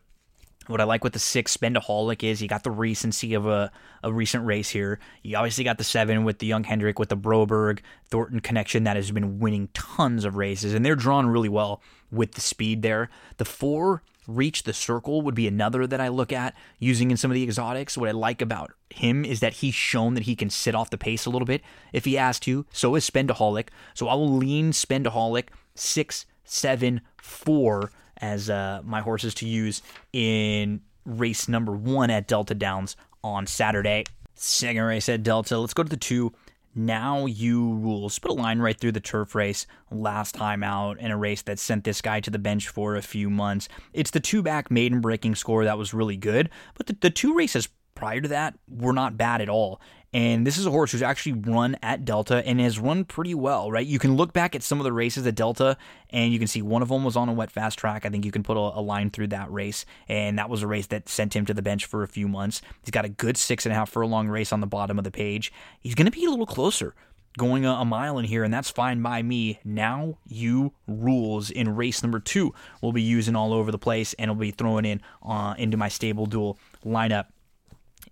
What I like with the six Spendaholic is you got the recency of a, a recent race here. You obviously got the seven with the young Hendrick with the Broberg Thornton connection that has been winning tons of races, and they're drawn really well with the speed there. The four reach the circle would be another that I look at using in some of the exotics. What I like about him is that he's shown that he can sit off the pace a little bit if he has to. So is Spendaholic. So I will lean Spendaholic six, seven, four as uh, my horses to use in race number one at Delta Downs on Saturday. Second race at Delta. Let's go to the two. Now you rules. Put a line right through the turf race last time out in a race that sent this guy to the bench for a few months. It's the two back maiden breaking score that was really good, but the, the two races prior to that were not bad at all. And this is a horse who's actually run at Delta and has run pretty well, right? You can look back at some of the races at Delta and you can see one of them was on a wet fast track. I think you can put a, a line through that race. And that was a race that sent him to the bench for a few months. He's got a good six and a half furlong race on the bottom of the page. He's going to be a little closer going a, mile in here, and that's fine by me. Now you rules in race number two We'll be using all over the place, and will be throwing in uh, into my stable duel lineup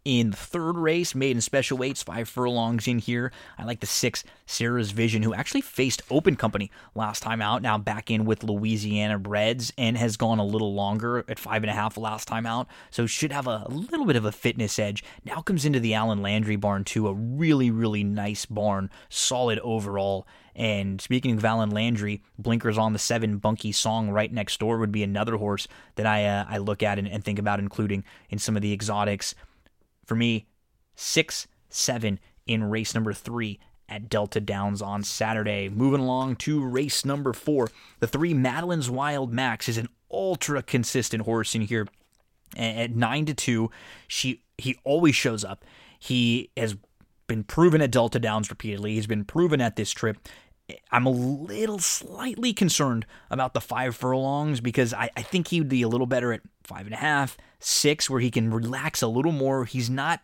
in the third race, maiden special weights, five furlongs in here. I like the six, Sarah's Vision, who actually faced Open Company last time out, now back in with Louisiana Breds, and has gone a little longer at five and a half last time out, so should have a, a little bit of a fitness edge. Now comes into the Allen Landry barn, too, a really, really nice barn, solid overall. And speaking of Allen Landry, blinkers on the seven Bunky Song right next door would be another horse that I uh, I look at and, and think about including in some of the exotics for me, six, seven in race number three at Delta Downs on Saturday. Moving along to race number four. The three Madeline's Wild Max is an ultra consistent horse in here. At nine to two, she he always shows up. He has been proven at Delta Downs repeatedly. He's been proven at this trip. I'm a little slightly concerned about the five furlongs because I, I think he would be a little better at five and a half, six, where he can relax a little more. He's not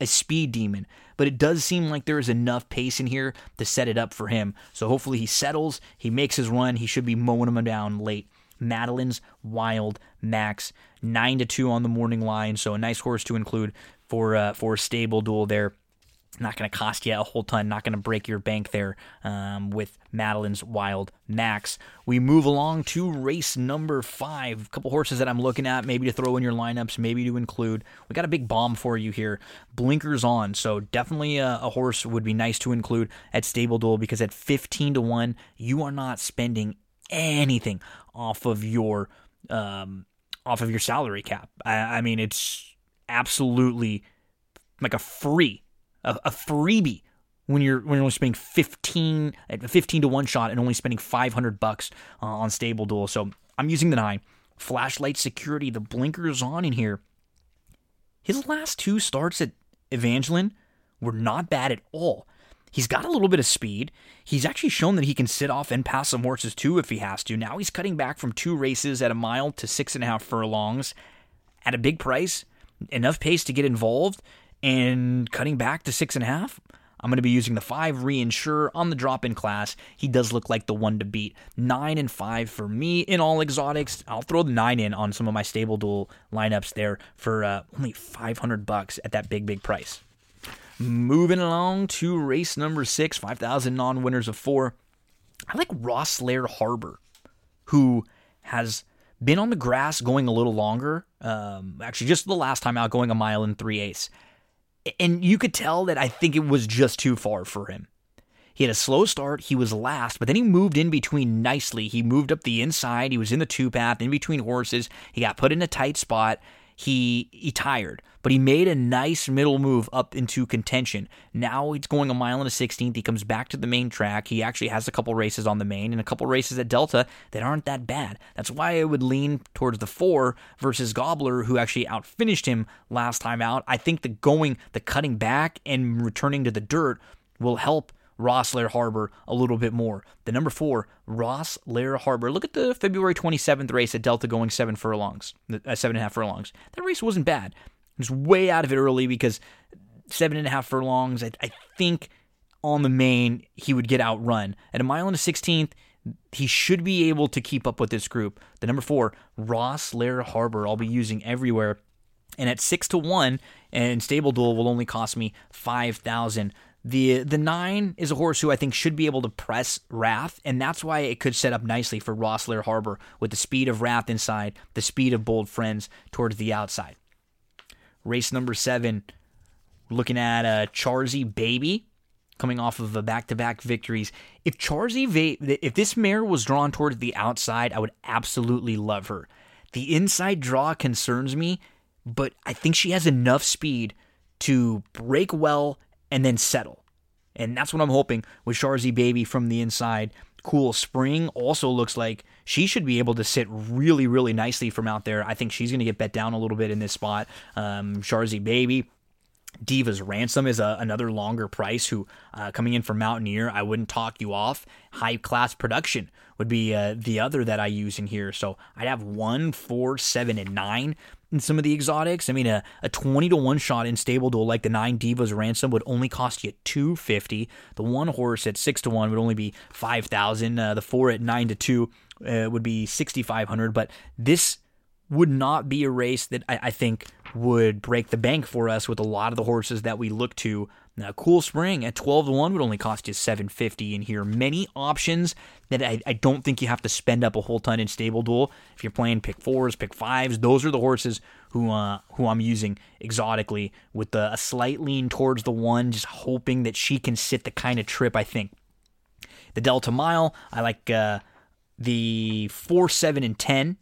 a speed demon, but it does seem like there is enough pace in here to set it up for him. So hopefully he settles, he makes his run, he should be mowing him down late. Madeline's Wild Max, nine to two on the morning line, so a nice horse to include for uh, for a stable duel there not going to cost you a whole ton, not going to break your bank there um, with Madeline's Wild Max. We move along to race number five. A couple horses that I'm looking at, maybe to throw in your lineups, maybe to include. We got a big bomb for you here. Blinkers on, so definitely a, a horse would be nice to include at Stable Duel because at 15 to 1, you are not spending anything off of your um, off of your salary cap. I, I mean, it's absolutely like a free a, a freebie when you're when you're only spending 15 at 15 to one shot and only spending 500 bucks uh, on stable duel. So I'm using the nine flashlight security. The blinkers on in here. His last two starts at Evangeline were not bad at all. He's got a little bit of speed. He's actually shown that he can sit off and pass some horses too if he has to. Now he's cutting back from two races at a mile to six and a half furlongs at a big price, enough pace to get involved and cutting back to six and a half. I'm going to be using the five reinsure on the drop in class. He does look like the one to beat. Nine and five for me in all exotics. I'll throw the nine in on some of my stable duel lineups there for uh, only 500 bucks at that big, big price. Moving along to race number six, 5,000 non winners of four. I like Rosslare Harbor, who has been on the grass going a little longer. Um, actually, just the last time out, going a mile and three eighths and you could tell that I think it was just too far for him. He had a slow start. He was last, but then he moved in between nicely. He moved up the inside. He was in the two path, in between horses. He got put in a tight spot he he tired, but he made a nice middle move up into contention. Now he's going a mile and a sixteenth. He comes back to the main track. He actually has a couple races on the main and a couple races at Delta that aren't that bad. That's why I would lean towards the four versus Gobbler, who actually outfinished him last time out. I think the going, the cutting back and returning to the dirt will help Rosslare Harbor a little bit more. The number four, Rosslare Harbor. Look at the February 27th race at Delta going seven furlongs, uh, seven and a half furlongs. That race wasn't bad. Was way out of it early because seven and a half furlongs, I, I think on the main, he would get outrun. At a mile and a 16th, he should be able to keep up with this group. The number four, Rosslare Harbor, I'll be using everywhere. And at six to one, and Stable Duel will only cost me five thousand. The the nine is a horse who I think should be able to press Wrath, and that's why it could set up nicely for Rosslare Harbor with the speed of Wrath inside, the speed of Bold Friends towards the outside. Race number seven, looking at uh, Charzy Baby coming off of a back-to-back victories. If Charzy, Va- if this mare was drawn towards the outside, I would absolutely love her. The inside draw concerns me, but I think she has enough speed to break well and then settle. And that's what I'm hoping with Charzy Baby from the inside. Cool Spring also looks like she should be able to sit really, really nicely from out there. I think she's going to get bet down a little bit in this spot. Um, Charzy Baby. Diva's Ransom is a, another longer price who uh, coming in from Mountaineer, I wouldn't talk you off. High class production would be uh, the other that I use in here. So I'd have one, four, seven, and nine in some of the exotics. I mean, a, a 20 to 1 shot in stable duel like the 9 Divas Ransom would only cost you 250 The one horse at 6 to 1 would only be 5000 uh, The 4 at 9 to 2 uh, would be 6500 But this would not be a race that I, I think would break the bank for us with a lot of the horses that we look to. Now, Cool Spring at 12 to 1 would only cost you 750 in here. Many options that I, I don't think you have to spend up a whole ton in stable duel. If you're playing pick fours, pick fives, those are the horses who uh, who I'm using exotically with a slight lean towards the one, just hoping that she can sit the kind of trip I think. The Delta Mile, I like uh, the 4, 7, and 10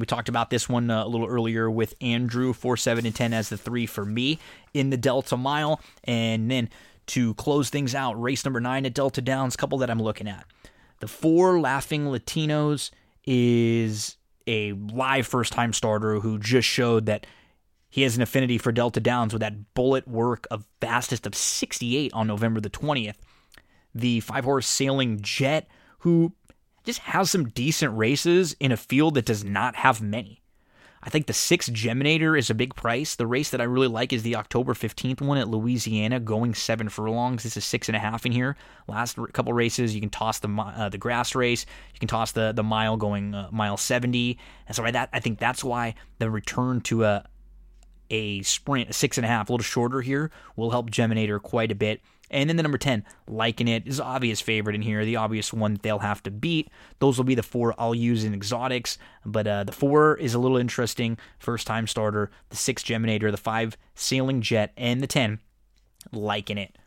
we talked about this one uh, a little earlier with Andrew, 4, 7, and 10 as the three for me in the Delta Mile. And then to close things out, race number nine at Delta Downs, couple that I'm looking at. The four Laughing Latinos is a live first time starter who just showed that he has an affinity for Delta Downs with that bullet work of fastest of 68 on November the 20th. The five horse sailing jet, who just has some decent races in a field that does not have many. I think the six Geminator is a big price. The race that I really like is the October 15th one at Louisiana, going seven furlongs. This is six and a half in here. Last couple races, you can toss the uh, the grass race, you can toss the the mile going uh, mile 70, and so that I think that's why the return to a a sprint, a six and a half, a little shorter here, will help Geminator quite a bit. And then the number 10, Liking It, is obvious favorite in here, the obvious one they'll have to beat. Those will be the four I'll use in exotics. But uh, the four is a little interesting. First time starter, the six Geminator, the five Sailing Jet, and the 10, Liking It.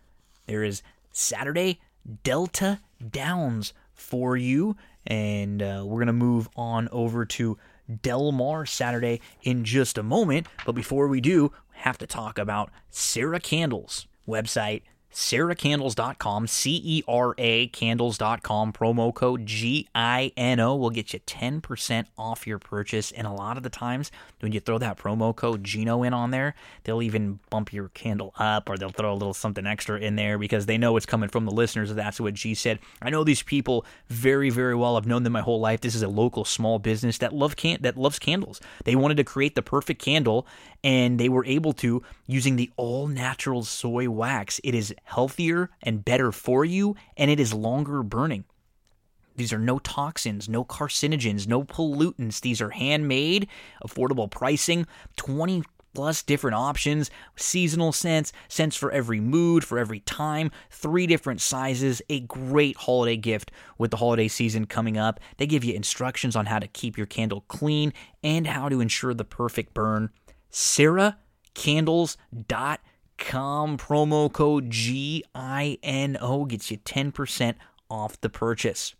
There is Saturday Delta Downs for you. And uh, we're going to move on over to Del Mar Saturday in just a moment. But before we do, have to talk about Cera Candles website ceracandles.com, C E R A candles.com, promo code G I N O will get you 10% off your purchase. And a lot of the times when you throw that promo code Gino in on there, they'll even bump your candle up or they'll throw a little something extra in there because they know it's coming from the listeners. That's what G said. I know these people very, very well. I've known them my whole life. This is a local small business that love can that loves candles. They wanted to create the perfect candle and they were able to using the all natural soy wax. It is healthier and better for you, and it is longer burning. These are no toxins, no carcinogens, no pollutants. These are handmade, affordable pricing, 20 plus different options, seasonal scents, scents for every mood, for every time, three different sizes, a great holiday gift with the holiday season coming up. They give you instructions on how to keep your candle clean and how to ensure the perfect burn. CeraCandles.com com promo code GINO gets you 10% off the purchase.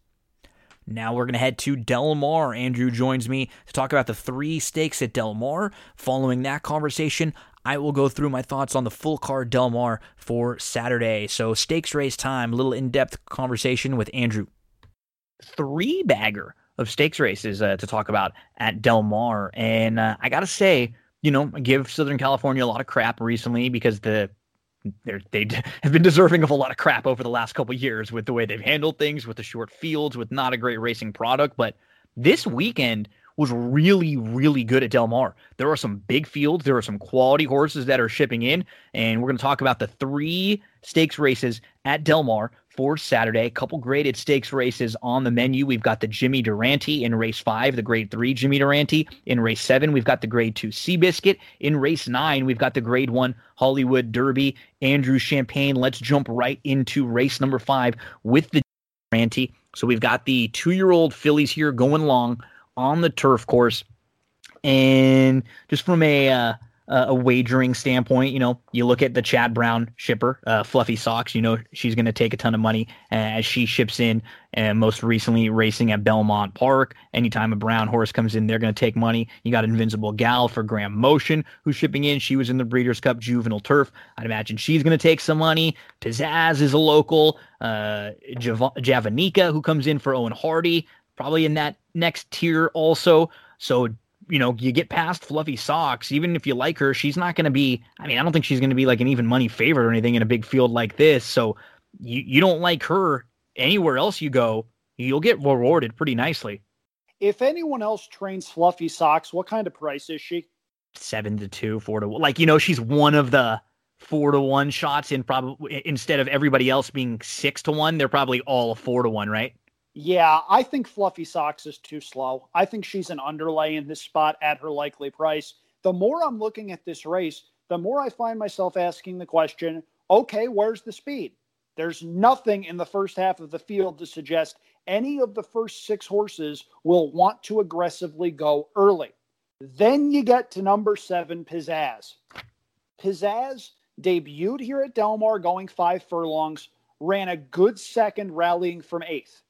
Now we're going to head to Del Mar. Andrew joins me to talk about the three stakes at Del Mar. Following that conversation, I will go through my thoughts on the full card Del Mar for Saturday. So, stakes race time, a little in depth conversation with Andrew. Three bagger of stakes races uh, to talk about at Del Mar. And uh, I got to say, you know, give Southern California a lot of crap recently because the they have been deserving of a lot of crap over the last couple years with the way they've handled things, with the short fields, with not a great racing product. But this weekend was really, really good at Del Mar. There are some big fields, there are some quality horses that are shipping in, and we're going to talk about the three stakes races at Del Mar for Saturday. A couple graded stakes races on the menu. We've got the Jimmy Durante in race five, the grade three Jimmy Durante. In race seven, we've got the grade two Seabiscuit. In race nine, we've got the grade one Hollywood Derby, Andrew Champagne. Let's jump right into race number five with the Durante. So we've got the two year old fillies here going long on the turf course. And just from a, uh, uh, a wagering standpoint, you know, you look at the Chad Brown shipper, uh, Fluffy Socks. You know, she's going to take a ton of money as she ships in. And most recently, racing at Belmont Park. Anytime a brown horse comes in, they're going to take money. You got Invincible Gal for Graham Motion, who's shipping in. She was in the Breeders' Cup Juvenile Turf. I'd imagine she's going to take some money. Pizzazz is a local. Uh, Jav- Javanica, who comes in for Owen Hardy, probably in that next tier also. So you know, you get past Fluffy Socks, even if you like her, she's not going to be. I mean, I don't think she's going to be like an even money favorite or anything in a big field like this. So you you don't like her anywhere else you go, you'll get rewarded pretty nicely. If anyone else trains Fluffy Socks, what kind of price is she? Seven to two, four to one. Like you know, she's one of the four to one shots in probably instead of everybody else being six to one, they're probably all four to one, right? Yeah, I think Fluffy Socks is too slow. I think she's an underlay in this spot at her likely price. The more I'm looking at this race, the more I find myself asking the question okay, where's the speed? There's nothing in the first half of the field to suggest any of the first six horses will want to aggressively go early. Then you get to number seven, Pizzazz. Pizzazz debuted here at Del Mar going five furlongs, ran a good second, rallying from eighth.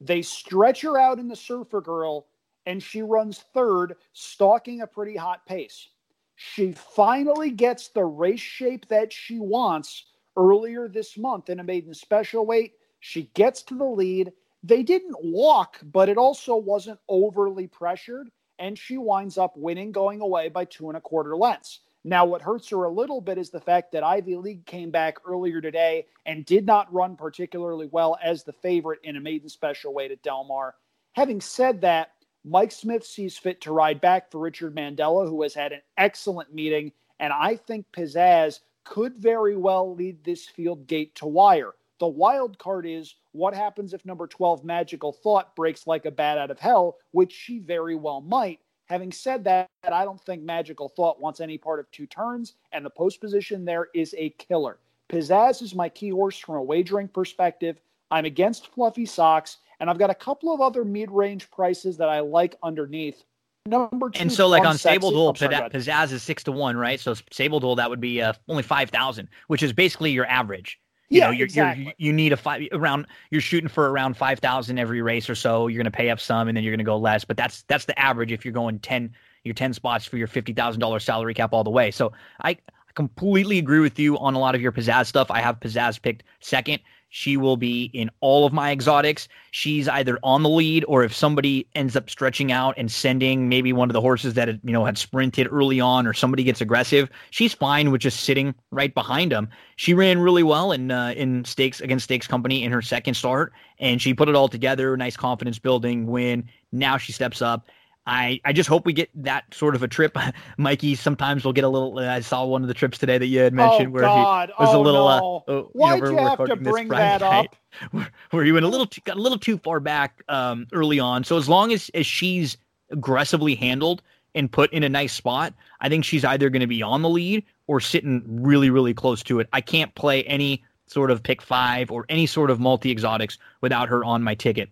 They stretch her out in the Surfer Girl, and she runs third, stalking a pretty hot pace. She finally gets the race shape that she wants earlier this month in a maiden special weight. She gets to the lead. They didn't walk, but it also wasn't overly pressured, and she winds up winning, going away by two and a quarter lengths. Now, what hurts her a little bit is the fact that Ivy League came back earlier today and did not run particularly well as the favorite in a maiden special weight at Del Mar. Having said that, Mike Smith sees fit to ride back for Richard Mandella, who has had an excellent meeting, and I think Pizzazz could very well lead this field gate to wire. The wild card is what happens if number 12 Magical Thought breaks like a bat out of hell, which she very well might. Having said that, I don't think Magical Thought wants any part of two turns, and the post position there is a killer. Pizzazz is my key horse from a wagering perspective. I'm against Fluffy Socks, and I've got a couple of other mid range prices that I like underneath. Number two, and so like on Stable Duel, Pizzazz is six to one, right? So Stable Duel that would be uh, only five thousand, which is basically your average. You yeah, know, you're, exactly. You're, you need a five around. You're shooting for around five thousand every race or so. You're going to pay up some, and then you're going to go less. But that's that's the average if you're going ten your ten spots for your fifty thousand dollars salary cap all the way. So I completely agree with you on a lot of your pizzazz stuff. I have pizzazz picked second. She will be in all of my exotics. She's either on the lead or if somebody ends up stretching out and sending maybe one of the horses that had, you know had sprinted early on or somebody gets aggressive, she's fine with just sitting right behind them. She ran really well in uh, in stakes against Stakes Company in her second start and she put it all together, nice confidence building win. Now she steps up I, I just hope we get that sort of a trip. Mikey sometimes we'll get a little. Uh, I saw one of the trips today that you had mentioned oh, where God. he was oh, a little. No. Uh, oh, Why'd you, know, you have to bring that up? Where, where you went a little, too, got a little too far back um, early on. So as long as as she's aggressively handled and put in a nice spot, I think she's either going to be on the lead or sitting really, really close to it. I can't play any sort of pick five or any sort of multi exotics without her on my ticket.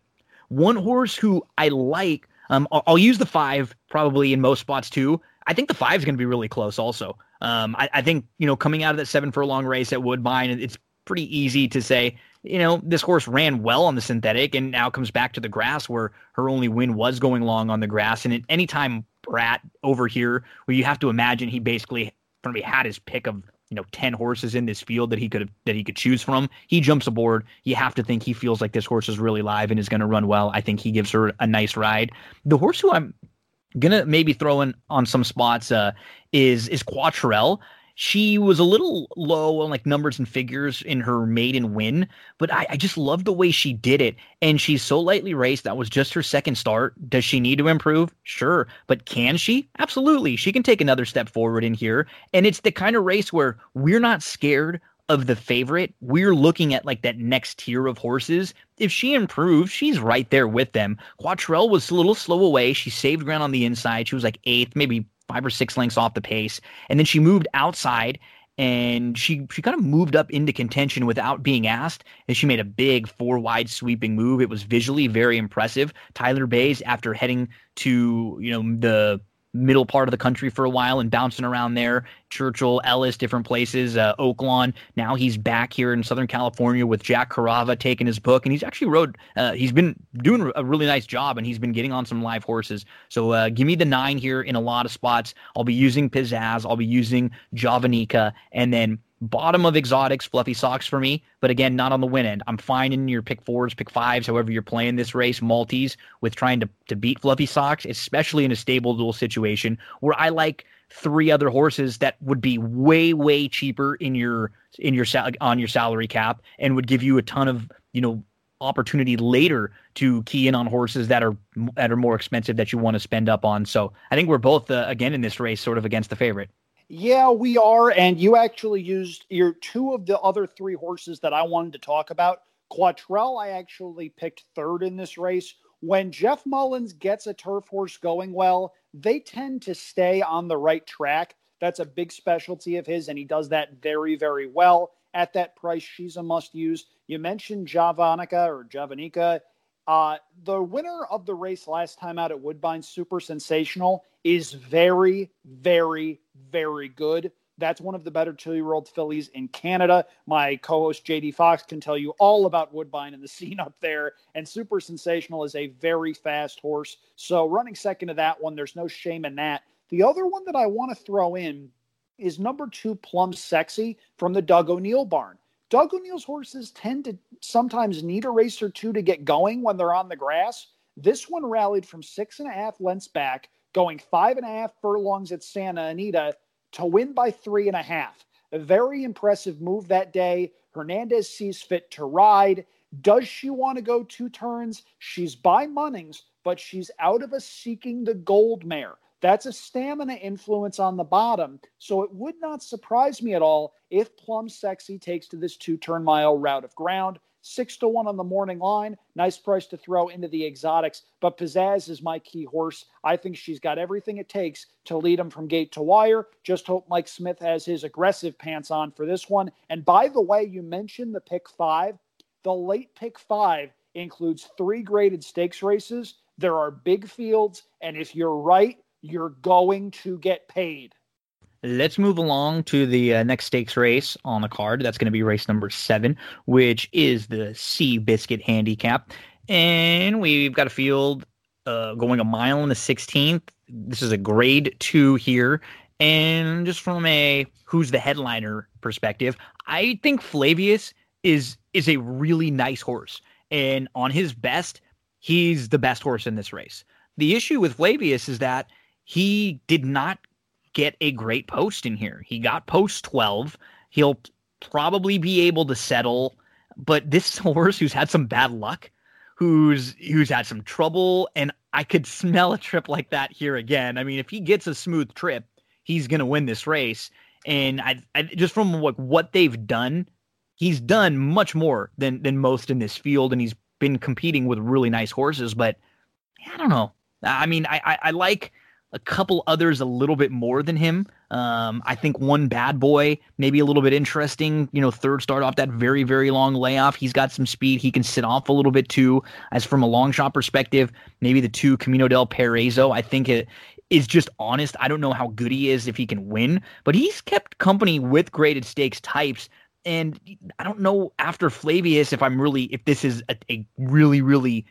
One horse who I like um, I'll, I'll, use the five probably in most spots too. I think the five is going to be really close. Also, um, I, I, think you know coming out of that seven furlong race at Woodbine, it's pretty easy to say you know this horse ran well on the synthetic and now comes back to the grass where her only win was going long on the grass. And at any time Prat over here, where you have to imagine he basically probably had his pick of you know 10 horses in this field that he could have that he could choose from. He jumps aboard. You have to think he feels like this horse is really live and is going to run well. I think he gives her a nice ride. The horse who i'm gonna maybe throw in on some spots uh, is is Quattrell she was a little low on like numbers and figures in her maiden win, but I, I, just love the way she did it. And she's so lightly raced. That was just her second start. Does she need to improve? Sure. But can she? Absolutely. She can take another step forward in here. And it's the kind of race where we're not scared of the favorite, we're looking at like that next tier of horses. If she improves, she's right there with them. Quatrelle was a little slow away. She saved ground on the inside. She was like eighth, maybe five or six lengths off the pace. And then she moved outside and she she kind of moved up into contention without being asked. And she made a big four wide sweeping move. It was visually very impressive. Tyler Baze after heading to you know the middle part of the country for a while and bouncing around there. Churchill, Ellis, different places, uh, Oaklawn. Now he's back here in Southern California with Jack Carava taking his book, and he's actually rode. Uh, he's been doing a really nice job, and he's been getting on some live horses. So uh, give me the nine here in a lot of spots. I'll be using Pizzazz. I'll be using Javanica, and then bottom of exotics, fluffy socks for me, but again, not on the win end. I'm fine in your pick fours, pick fives, however you're playing this race, Maltese, with trying to, to beat fluffy socks, especially in a stable duel situation where I like three other horses that would be way, way cheaper in your in your sal- on your salary cap and would give you a ton of, you know, opportunity later to key in on horses that are that are more expensive that you want to spend up on. So I think we're both uh, again in this race sort of against the favorite. Yeah, we are. And you actually used your two of the other three horses that I wanted to talk about. Quatrelle, I actually picked third in this race. When Jeff Mullins gets a turf horse going well, they tend to stay on the right track. That's a big specialty of his, and he does that very, very well. At that price, she's a must use. You mentioned Javanica or Javanica. Uh, the winner of the race last time out at Woodbine, Super Sensational, is very, very, very good. That's one of the better two year old fillies in Canada. My co host JD Fox can tell you all about Woodbine and the scene up there. And Super Sensational is a very fast horse. So, running second to that one, there's no shame in that. The other one that I want to throw in is number two, Plum Sexy from the Doug O'Neill barn. Doug O'Neill's horses tend to sometimes need a race or two to get going when they're on the grass. This one rallied from six and a half lengths back going five and a half furlongs at Santa Anita to win by three and a half. A very impressive move that day. Hernandez sees fit to ride. Does she want to go two turns? She's by Munnings, but she's out of a seeking the gold mare. That's a stamina influence on the bottom. So it would not surprise me at all if Plum Sexy takes to this two turn mile route of ground six to one on the morning line. Nice price to throw into the exotics. But Pizzazz is my key horse. I think she's got everything it takes to lead him from gate to wire. Just hope Mike Smith has his aggressive pants on for this one. And by the way, you mentioned the pick five. The late pick five includes three graded stakes races. There are big fields. And if you're right, you're going to get paid. Let's move along to the uh, next stakes race on the card. That's going to be race number seven, which is the Seabiscuit Handicap. And we've got a field uh, going a mile in the 16th. This is a grade two here. And just from a who's the headliner perspective, I think Flavius is is a really nice horse. And on his best, he's the best horse in this race. The issue with Flavius is that he did not get a great post in here. He got post 12. He'll probably be able to settle, but this horse who's had some bad luck, who's who's had some trouble, and I could smell a trip like that here again. I mean, if he gets a smooth trip, he's gonna win this race. And I, I just from what what they've done, he's done much more than than most in this field, and he's been competing with really nice horses. But I don't know. I mean, I, I, I like a couple others a little bit more than him. Um, I think one bad boy, maybe a little bit interesting. You know, third start off that very, very long layoff. He's got some speed. He can sit off a little bit too. As from a long shot perspective, maybe the two Camino del Paraíso. I think it is just honest. I don't know how good he is if he can win, but he's kept company with graded stakes types. And I don't know after Flavius if I'm really if this is a, a really, really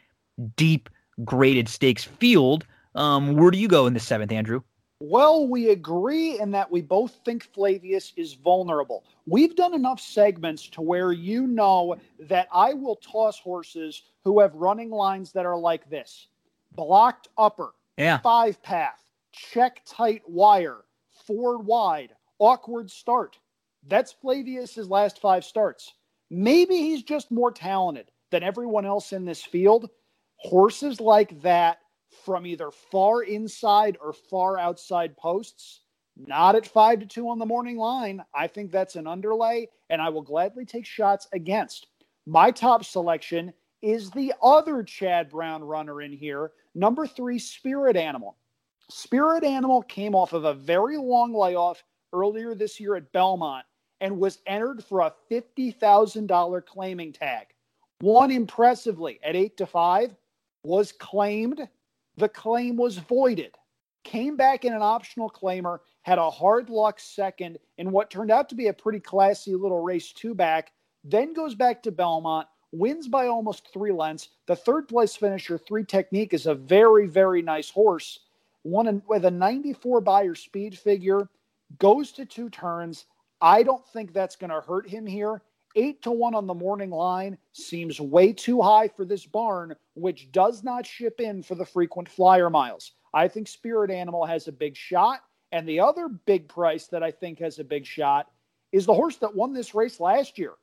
deep graded stakes field um, where do you go in the seventh, Andrew? Well, we agree in that we both think Flavius is vulnerable. We've done enough segments to where you know that I will toss horses who have running lines that are like this blocked upper, yeah. five path, check tight wire, four wide, awkward start. That's Flavius's last five starts. Maybe he's just more talented than everyone else in this field. Horses like that from either far inside or far outside posts not at five to two on the morning line. I think that's an underlay, and I will gladly take shots against. My top selection is the other Chad Brown runner in here, number three, Spirit Animal. Spirit Animal came off of a very long layoff earlier this year at Belmont and was entered for a $50,000 claiming tag. Won impressively at 8 to 5, was claimed. The claim was voided. Came back in an optional claimer, had a hard luck second in what turned out to be a pretty classy little race two back, then goes back to Belmont, wins by almost three lengths. The third place finisher, Three Technique, is a very, very nice horse. One with a 94 Beyer speed figure, goes to two turns. I don't think that's going to hurt him here. Eight to one on the morning line seems way too high for this barn, which does not ship in for the frequent flyer miles. I think Spirit Animal has a big shot. And the other big price that I think has a big shot is the horse that won this race last year.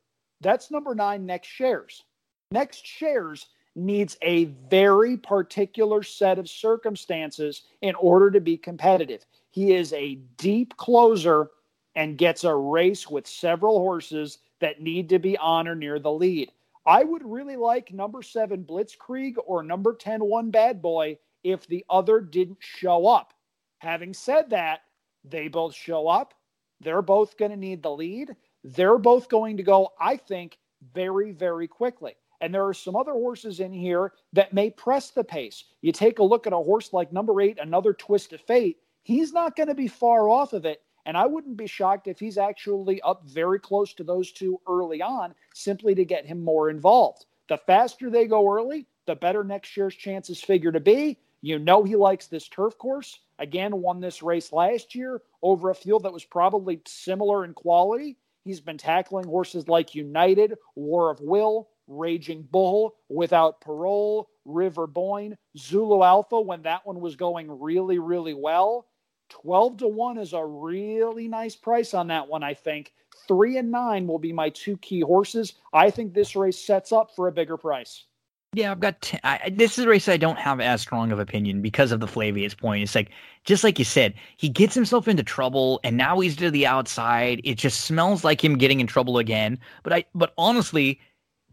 That's number nine, Next Shares. Next Shares needs a very particular set of circumstances in order to be competitive. He is a deep closer and gets a race with several horses that need to be on or near the lead. I would really like number seven Blitzkrieg or number 10 One Bad Boy if the other didn't show up. Having said that, they both show up. They're both going to need the lead. They're both going to go, I think, very, very quickly. And there are some other horses in here that may press the pace. You take a look at a horse like number eight, another twist of fate. He's not going to be far off of it. And I wouldn't be shocked if he's actually up very close to those two early on, simply to get him more involved. The faster they go early, the better Next Shares' chances figure to be. You know he likes this turf course. Again, won this race last year over a field that was probably similar in quality. He's been tackling horses like United, War of Will, Raging Bull, Without Parole, River Boyne, Zulu Alpha when that one was going really, really well. 12 to 1 is a really nice price on that one, I think. Three and nine will be my two key horses. I think this race sets up for a bigger price. Yeah, I've got. T- I, this is a race I don't have as strong of opinion because of the Flavius point. It's like just like you said, he gets himself into trouble, and now he's to the outside. It just smells like him getting in trouble again. But I, but honestly,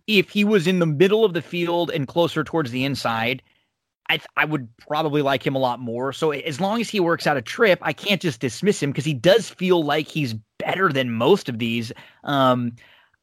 if he was in the middle of the field and closer towards the inside, I I would probably like him a lot more. So as long as he works out a trip, I can't just dismiss him because he does feel like he's better than most of these. Um,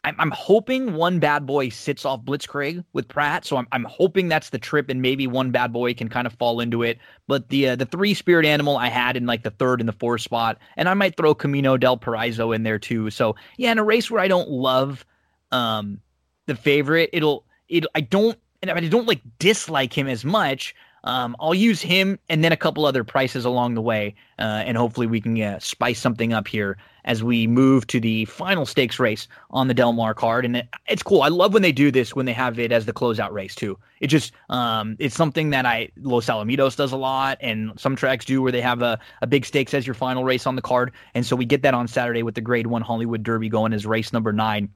I'm, I'm hoping one bad boy sits off Blitzkrieg with Prat, so I'm, I'm hoping that's the trip, and maybe one bad boy can kind of fall into it. But the uh, the three spirit animal I had in like the third and the fourth spot, and I might throw Camino del Paraiso in there too. So yeah, in a race where I don't love um, the favorite, it'll it I don't and I don't like dislike him as much. Um, I'll use him and then a couple other prices along the way, uh, and hopefully we can uh, spice something up here as we move to the final stakes race on the Del Mar card. And it, it's cool. I love when they do this when they have it as the closeout race too. It just um, it's something that I Los Alamitos does a lot, and some tracks do where they have a, a big stakes as your final race on the card. And so we get that on Saturday with the Grade One Hollywood Derby going as race number nine.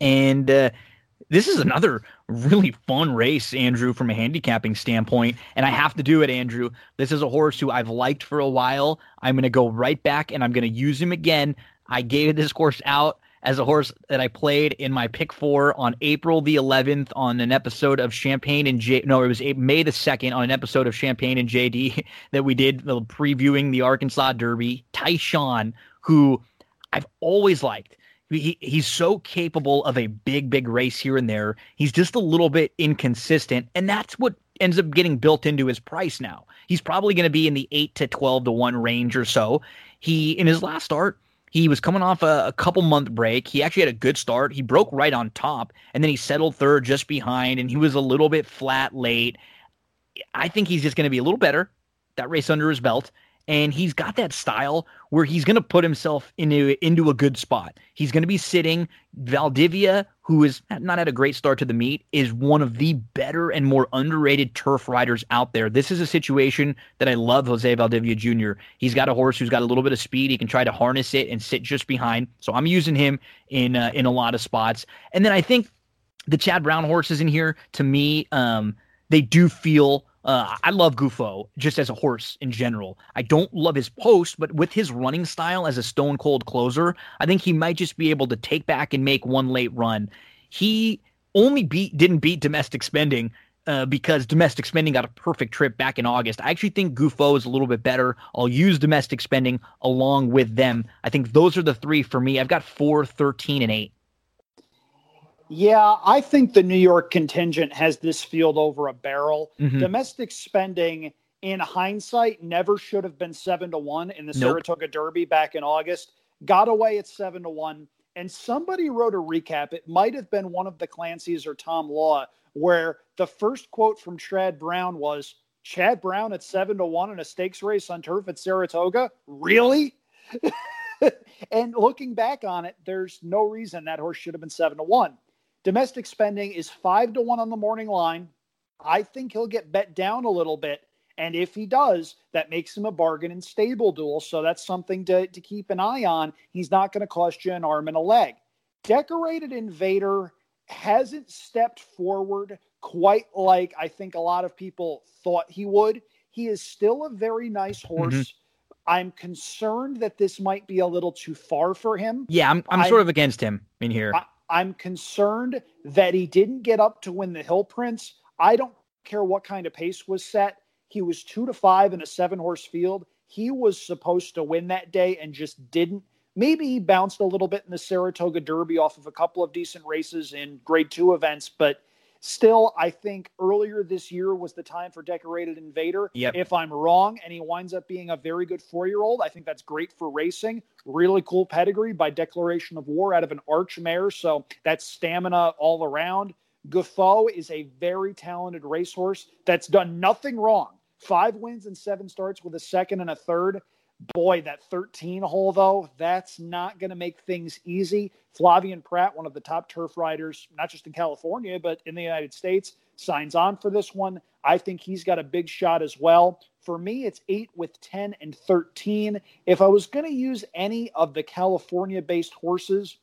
And uh, this is another really fun race, Andrew, from a handicapping standpoint. And I have to do it, Andrew. This is a horse who I've liked for a while. I'm going to go right back and I'm going to use him again. I gave this horse out as a horse that I played in my pick four on April the 11th on an episode of Champagne and J. No, it was May the 2nd on an episode of Champagne and JD that we did the previewing the Arkansas Derby. Tyshawn, who I've always liked. He, he's so capable of a big, big race here and there. He's just a little bit inconsistent, and that's what ends up getting built into his price now. He's probably going to be in the eight to twelve to one range or so. He in his last start, he was coming off a, a, couple month break. He actually had a good start. He broke right on top, and then he settled third just behind, and he was a little bit flat late. I think he's just going to be a little better. That race under his belt, and he's got that style where he's going to put himself into into a good spot. He's going to be sitting. Valdivia, who is not had a great start to the meet, is one of the better and more underrated turf riders out there. This is a situation that I love Jose Valdivia Jr. He's got a horse who's got a little bit of speed. He can try to harness it and sit just behind. So I'm using him in uh, in a lot of spots. And then I think the Chad Brown horses in here, to me, um, they do feel Uh, I love Gufo just as a horse in general. I don't love his post, but with his running style as a stone cold closer, I think he might just be able to take back and make one late run. He only beat didn't beat domestic spending uh, because domestic spending got a perfect trip back in August. I actually think Gufo is a little bit better. I'll use domestic spending along with them. I think those are the three for me. I've got four, 13, and eight. Yeah, I think the New York contingent has this field over a barrel. Mm-hmm. Domestic spending, in hindsight, never should have been seven to one in the nope. Saratoga Derby back in August. Got away at seven to one. And somebody wrote a recap. It might have been one of the Clancy's or Tom Law, where the first quote from Chad Brown was Chad Brown at seven to one in a stakes race on turf at Saratoga. Really? and looking back on it, there's no reason that horse should have been seven to one. Domestic spending is five to one on the morning line. I think he'll get bet down a little bit. And if he does, that makes him a bargain in stable duel. So that's something to, to keep an eye on. He's not going to cost you an arm and a leg. Decorated Invader hasn't stepped forward quite like I think a lot of people thought he would. He is still a very nice mm-hmm. horse. Mm-hmm. I'm concerned that this might be a little too far for him. Yeah, I'm I'm, I'm sort of against him in here. I, I'm concerned that he didn't get up to win the Hill Prince. I don't care what kind of pace was set. He was two to five in a seven horse field. He was supposed to win that day and just didn't. Maybe he bounced a little bit in the Saratoga Derby off of a couple of decent races in grade two events, but Still, I think earlier this year was the time for Decorated Invader. Yep. If I'm wrong and he winds up being a very good four year old, I think that's great for racing. Really cool pedigree by declaration of war out of an arch mare. So that's stamina all around. Gufo is a very talented racehorse that's done nothing wrong. Five wins and seven starts with a second and a third. Boy, that 13 hole, though, that's not going to make things easy. Flavien Prat, one of the top turf riders, not just in California, but in the United States, signs on for this one. I think he's got a big shot as well. For me, it's eight with 10 and 13. If I was going to use any of the California based horses,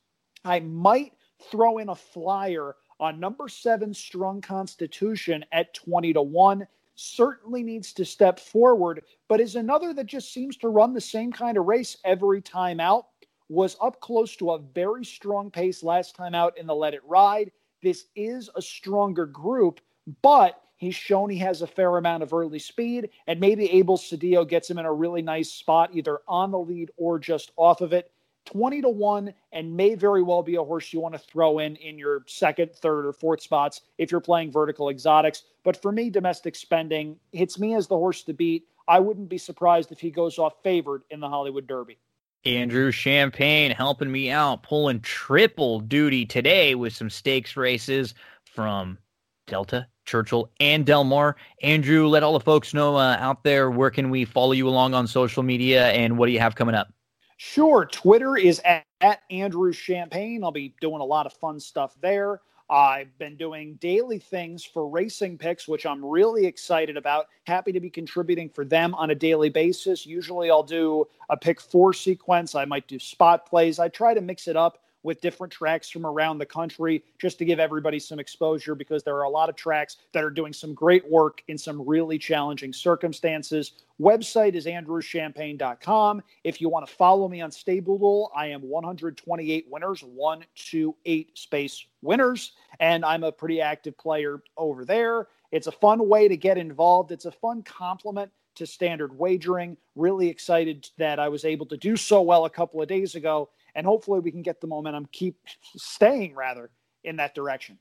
I might throw in a flyer on number seven, Strong Constitution at 20 to 1 certainly needs to step forward, but is another that just seems to run the same kind of race every time out. Was up close to a very strong pace last time out in the Let It Ride. This is a stronger group, but he's shown he has a fair amount of early speed, and maybe Abel Cedillo gets him in a really nice spot, either on the lead or just off of it. 20 to 1 and may very well be a horse you want to throw in in your second, third, or fourth spots if you're playing vertical exotics. But for me, domestic spending hits me as the horse to beat. I wouldn't be surprised if he goes off favored in the Hollywood Derby. Andrew Champagne helping me out, pulling triple duty today with some stakes races from Delta, Churchill, and Del Mar. Andrew, let all the folks know uh, out there where can we follow you along on social media and what do you have coming up? Sure. Twitter is at, at Andrew Champagne. I'll be doing a lot of fun stuff there. I've been doing daily things for racing picks, which I'm really excited about. Happy to be contributing for them on a daily basis. Usually I'll do a pick four sequence. I might do spot plays. I try to mix it up with different tracks from around the country just to give everybody some exposure because there are a lot of tracks that are doing some great work in some really challenging circumstances. Website is andrewchampagne.com. If you want to follow me on Stable I am 128 winners, 128 space winners, and I'm a pretty active player over there. It's a fun way to get involved. It's a fun complement to standard wagering. Really excited that I was able to do so well a couple of days ago and hopefully we can get the momentum keep staying rather in that direction.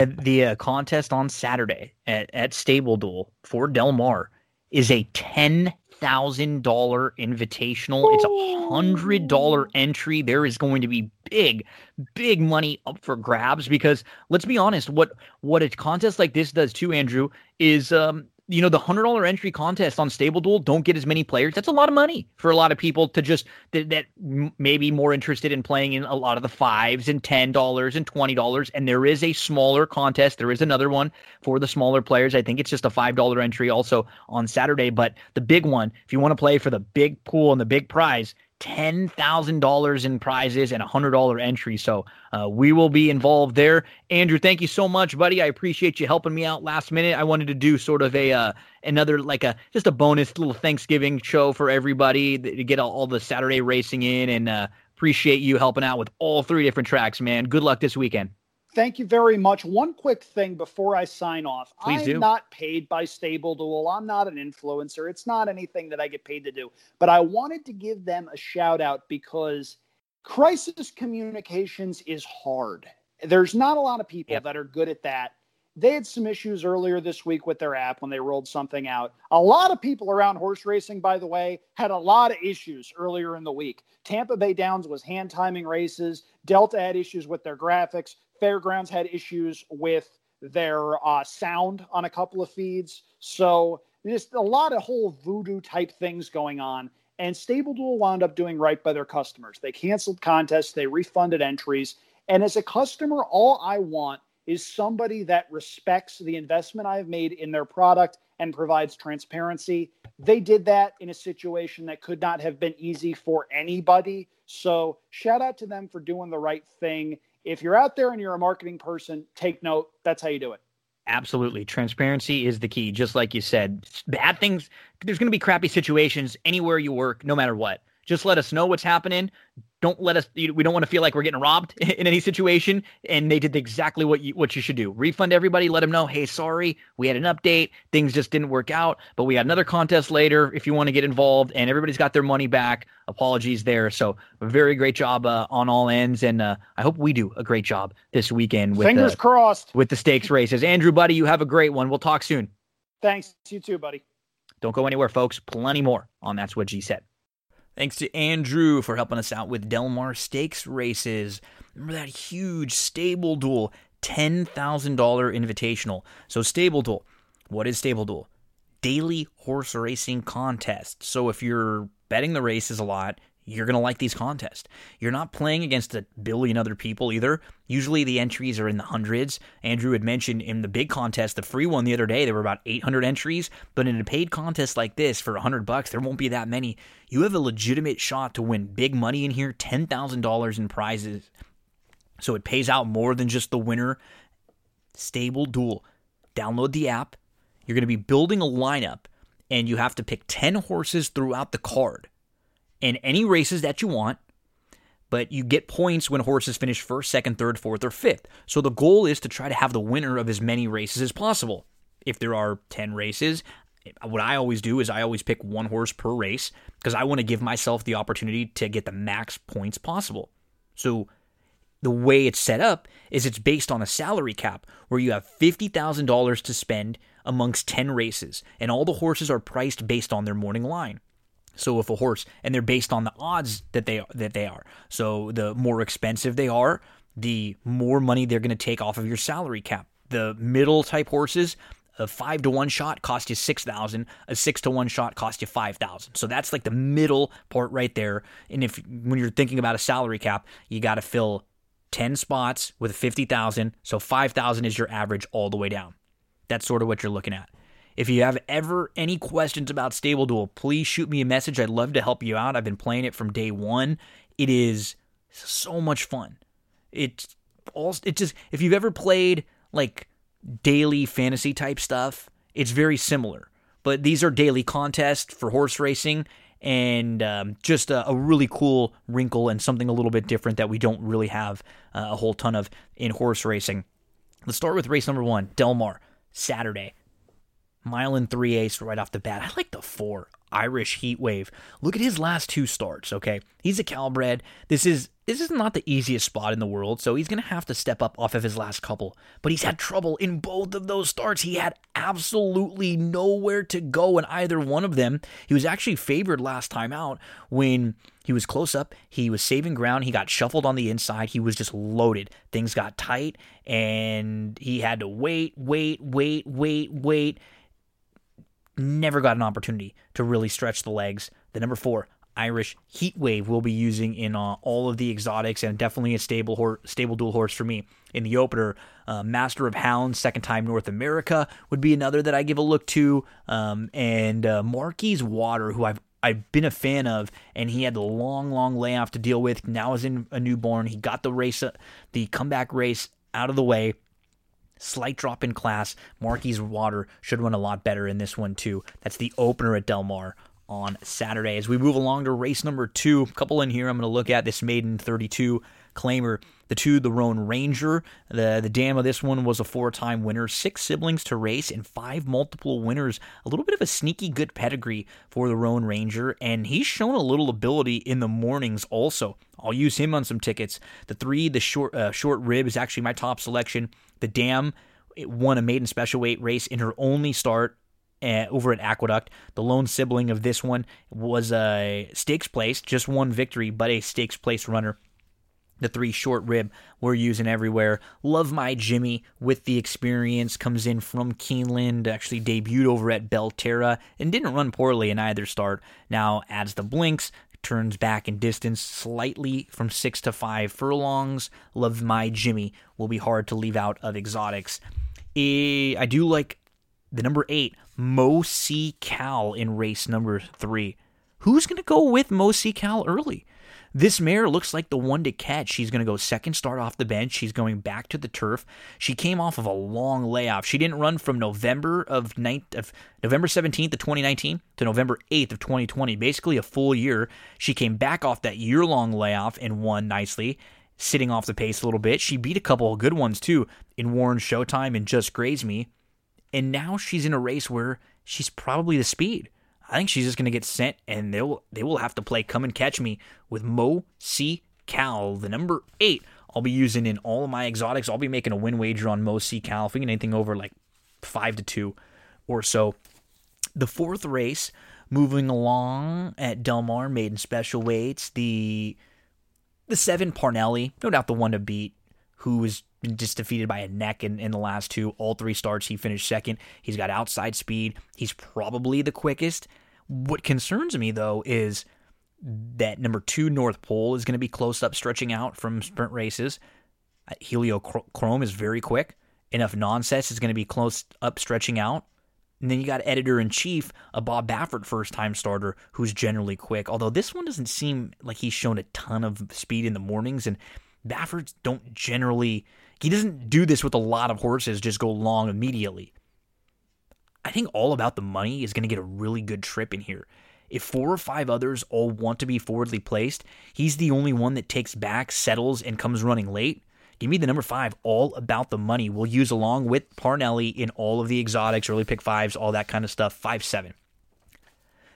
The uh, contest on Saturday at, at Stable Duel for Del Mar is a ten thousand dollar invitational. It's a hundred dollar entry. There is going to be big, big money up for grabs because let's be honest, what what a contest like this does too, Andrew, is um you know the hundred dollar entry contest on Stable Duel don't get as many players. That's a lot of money for a lot of people to just that, that may be more interested in playing in a lot of the fives and ten dollars and twenty dollars. And there is a smaller contest. There is another one for the smaller players. I think it's just a five dollar entry also on Saturday. But the big one, if you want to play for the big pool and the big prize, $10,000 in prizes and a $100 entry. So uh, we will be involved there. Andrew, thank you so much, buddy. I appreciate you helping me out last minute. I wanted to do sort of a uh, another like a just a bonus little Thanksgiving show for everybody to get all, all the Saturday racing in and uh, appreciate you helping out with all three different tracks, man. Good luck this weekend. Thank you very much. One quick thing before I sign off. Please I'm do. not paid by Stable Duel. I'm not an influencer. It's not anything that I get paid to do. But I wanted to give them a shout out because crisis communications is hard. There's not a lot of people Yep. that are good at that. They had some issues earlier this week with their app when they rolled something out. A lot of people around horse racing, by the way, had a lot of issues earlier in the week. Tampa Bay Downs was hand timing races. Delta had issues with their graphics. Fairgrounds had issues with their uh, sound on a couple of feeds. So just a lot of whole voodoo type things going on. And Stable Duel wound up doing right by their customers. They canceled contests, they refunded entries. And as a customer, all I want is somebody that respects the investment I've made in their product and provides transparency. They did that in a situation that could not have been easy for anybody. So, shout out to them for doing the right thing. If you're out there and you're a marketing person, take note. That's how you do it. Absolutely. Transparency is the key. Just like you said, bad things, there's going to be crappy situations anywhere you work, no matter what. Just let us know what's happening. Don't let us, we don't want to feel like we're getting robbed in any situation. And they did exactly what you, what you should do. Refund everybody. Let them know, hey, sorry, we had an update. Things just didn't work out, but we had another contest later if you want to get involved. And everybody's got their money back. Apologies there. So, very great job uh, on all ends. And uh, I hope we do a great job this weekend with, Fingers uh, crossed. with the stakes races. Andrew, buddy, you have a great one. We'll talk soon. Thanks. You too, buddy. Don't go anywhere, folks. Plenty more on That's What G Said. Thanks to Andrew for helping us out with Del Mar Stakes races. Remember that huge stable duel, $10,000 invitational. So, stable duel. What is stable duel? Daily horse racing contest. So, if you're betting the races a lot, you're going to like these contests. You're not playing against a billion other people either. Usually the entries are in the hundreds. Andrew had mentioned in the big contest, the free one the other day, there were about 800 entries. But in a paid contest like this for 100 bucks, there won't be that many. You have a legitimate shot to win big money in here $10,000 in prizes. So it pays out more than just the winner. Stable Duel. Download the app. You're going to be building a lineup, and you have to pick 10 horses throughout the card and any races that you want, but you get points when horses finish first, second, third, fourth, or fifth. So the goal is to try to have the winner of as many races as possible. If there are 10 races, what I always do is I always pick one horse per race because I want to give myself the opportunity to get the max points possible. So the way it's set up is it's based on a salary cap where you have $50,000 to spend amongst 10 races, and all the horses are priced based on their morning line. So if a horse and they're based on the odds that they that they are. So the more expensive they are, the more money they're going to take off of your salary cap. The middle type horses, a 5 to 1 shot cost you 6,000, a 6 to 1 shot cost you 5,000. So that's like the middle part right there. And if when you're thinking about a salary cap, you got to fill 10 spots with 50,000, so 5,000 is your average all the way down. That's sort of what you're looking at. If you have ever any questions about Stable Duel, please shoot me a message. I'd love to help you out. I've been playing it from day one. It is so much fun. It's all it just if you've ever played like daily fantasy type stuff, it's very similar. But these are daily contests for horse racing and um, just a, a, really cool wrinkle and something a little bit different that we don't really have uh, a whole ton of in horse racing. Let's start with race number one, Del Mar, Saturday mile and three ace right off the bat. I like the four Irish Heat Wave. Look at his last two starts. Okay, he's a Calbred. This is this is not the easiest spot in the world, so he's gonna have to step up off of his last couple. But he's had trouble in both of those starts. He had absolutely nowhere to go in either one of them. He was actually favored last time out when he was close up. He was saving ground. He got shuffled on the inside. He was just loaded. Things got tight, and he had to wait, wait, wait, wait, wait never got an opportunity to really stretch the legs. The number four, Irish Heat Wave, will be using in uh, all of the exotics and definitely a stable hor- stable duel horse for me in the opener. Uh, Master of Hounds, second time North America, would be another that I give a look to. Um, and uh, Marquis Water, who I've I've been a fan of, and he had the long, long layoff to deal with. Now is in a newborn. He got the race, uh, the comeback race out of the way. Slight drop in class. Marquis Water should run a lot better in this one too. That's the opener at Del Mar on Saturday. As we move along to race number two, a couple in here I'm going to look at this maiden 32 claimer. The two, the Roan Ranger. The the dam of this one was a four time winner, six siblings to race, and five multiple winners. A little bit of a sneaky good pedigree for the Roan Ranger, and he's shown a little ability in the mornings also. I'll use him on some tickets. The three, the short uh, short rib is actually my top selection. The dam won a maiden special weight race in her only start uh, over at Aqueduct. The lone sibling of this one was a stakes place, just one victory, but a stakes place runner the three short rib we're using everywhere. Love my Jimmy with the experience. Comes in from Keeneland, actually debuted over at Belterra and didn't run poorly in either start. Now adds the blinks, turns back in distance slightly from six to five furlongs. Love my Jimmy will be hard to leave out of exotics. I do like the number eight, Mo C. Cal in race number three. Who's going to go with Mo C. Cal early? This mare looks like the one to catch. She's going to go second start off the bench. She's going back to the turf. She came off of a long layoff. She didn't run from November of, 9th, of November 17th of 2019 to November 8th of 2020, basically a full year. She came back off that year long layoff and won nicely, sitting off the pace a little bit. She beat a couple of good ones too in Warren Showtime and Just Graze Me. And now she's in a race where she's probably the speed. I think she's just going to get sent, and they'll they will have to play come and catch me with Mo C Cal, the number eight. I'll be using in all of my exotics. I'll be making a win wager on Mo C Cal. If we get anything over like five to two or so. The fourth race, moving along at Del Mar, maiden special weights. The the seven Parnelli, no doubt the one to beat, who was just defeated by a neck in, in the last two. All three starts, he finished second. He's got outside speed. He's probably the quickest. What concerns me, though, is that number two North Pole is going to be close up, stretching out from sprint races. Uh, Heliochrome is very quick. Enough nonsense is going to be close up, stretching out. And then you got editor in chief, a Bob Baffert first time starter who's generally quick. Although this one doesn't seem like he's shown a ton of speed in the mornings, and Bafferts don't generally he doesn't do this with a lot of horses, just go long immediately. I think all about the money is going to get a really good trip in here. If four or five others all want to be forwardly placed, he's the only one that takes back, settles, and comes running late. Give me the number five, all about the money. We'll use along with Parnelli in all of the exotics, early pick fives, all that kind of stuff. Five seven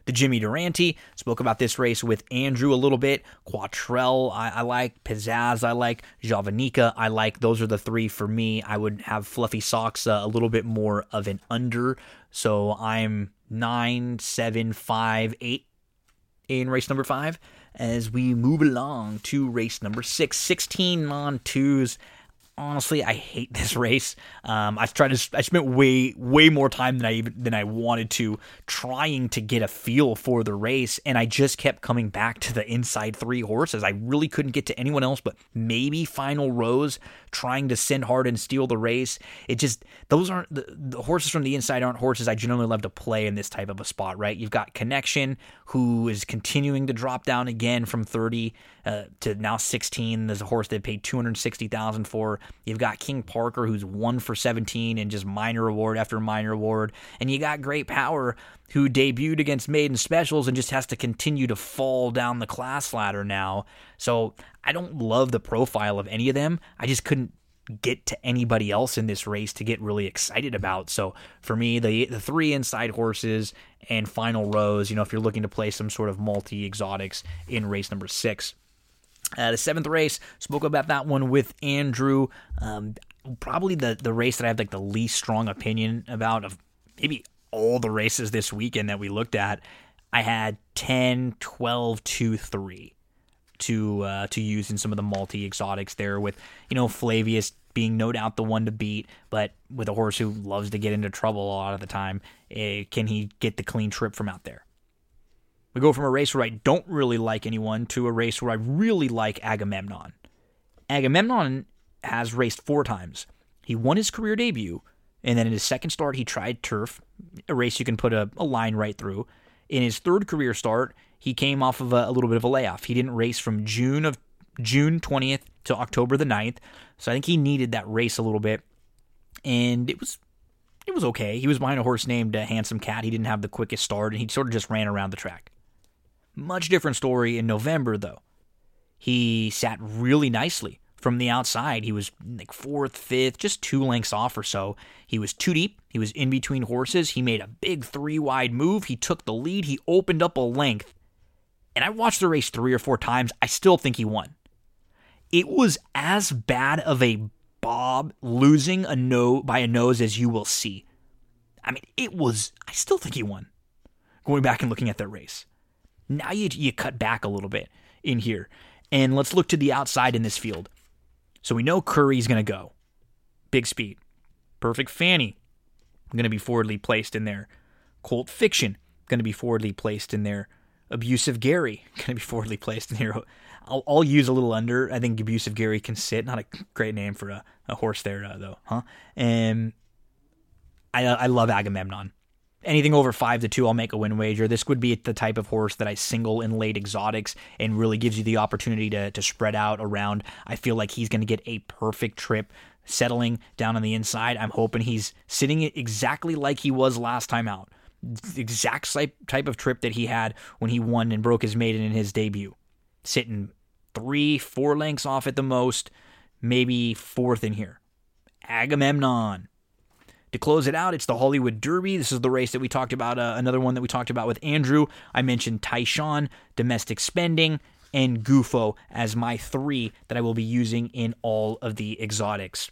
the Jimmy Durante. Spoke about this race with Andrew a little bit. Quatrell, I, I like. Pizzazz, I like. Javanica, I like. Those are the three for me. I would have Fluffy Socks uh, a little bit more of an under. So I'm nine, seven, five, eight in race number five. As we move along to race number six, 16 on twos honestly, I hate this race. Um, I tried to. I spent way way more time than I even than I wanted to trying to get a feel for the race, and I just kept coming back to the inside three horses. I really couldn't get to anyone else, but maybe Final Rose trying to send hard and steal the race. It just those aren't the, the horses from the inside aren't horses I generally love to play in this type of a spot. Right? You've got Connection who is continuing to drop down again from thirty uh, to now sixteen. There's a horse they paid two hundred sixty thousand for. You've got King Parker, who's one for 17 and just minor award after minor award. And you got Great Power, who debuted against Maiden Specials and just has to continue to fall down the class ladder now. So I don't love the profile of any of them. I just couldn't get to anybody else in this race to get really excited about. So for me, the the three inside horses and final Rose, you know, if you're looking to play some sort of multi exotics in race number six. Uh, the seventh race, spoke about that one with Andrew. Um, probably the, the race that I have like the least strong opinion about of maybe all the races this weekend that we looked at. I had 10, 12, 2, 3 to uh, to use in some of the multi exotics there with you know Flavius being no doubt the one to beat, but with a horse who loves to get into trouble a lot of the time, eh, can he get the clean trip from out there? We go from a race where I don't really like anyone to a race where I really like Agamemnon. Agamemnon has raced four times. He won his career debut, and then in his second start, he tried turf, a race you can put a, a line right through. In his third career start, he came off of a, a little bit of a layoff. He didn't race from June of June 20th to October the 9th. So I think he needed that race a little bit. And it was it was okay. He was behind a horse named uh, Handsome Cat. He didn't have the quickest start and he sort of just ran around the track. Much different story in November though. He sat really nicely from the outside. He was like fourth, fifth, just two lengths off or so. He was too deep. He was in between horses. He made a big three wide move. He took the lead. He opened up a length. And I watched the race three or four times. I still think he won. It was as bad of a bob losing a no by a nose as you will see. I mean, it was. I still think he won. Going back and looking at that race. Now you you cut back a little bit in here, and let's look to the outside in this field. So we know Curry's going to go. Big speed. Perfect Fanny. Going to be forwardly placed in there. Colt Fiction. Going to be forwardly placed in there. Abusive Gary. Going to be forwardly placed in here. I'll, I'll, use a little under. I think Abusive Gary can sit. Not a great name for a, a horse there, uh, though, huh? And I, I love Agamemnon anything over five to two, I'll make a win wager. This would be the type of horse that I single in late exotics and really gives you the opportunity to, to spread out around. I feel like he's going to get a perfect trip settling down on the inside. I'm hoping he's sitting exactly like he was last time out. The exact type of trip that he had when he won and broke his maiden in his debut. Sitting three, four lengths off at the most, maybe fourth in here. Agamemnon. To close it out, it's the Hollywood Derby. This is the race that we talked about, uh, another one that we talked about with Andrew. I mentioned Tyshawn, Domestic Spending, and Gufo as my three that I will be using in all of the exotics.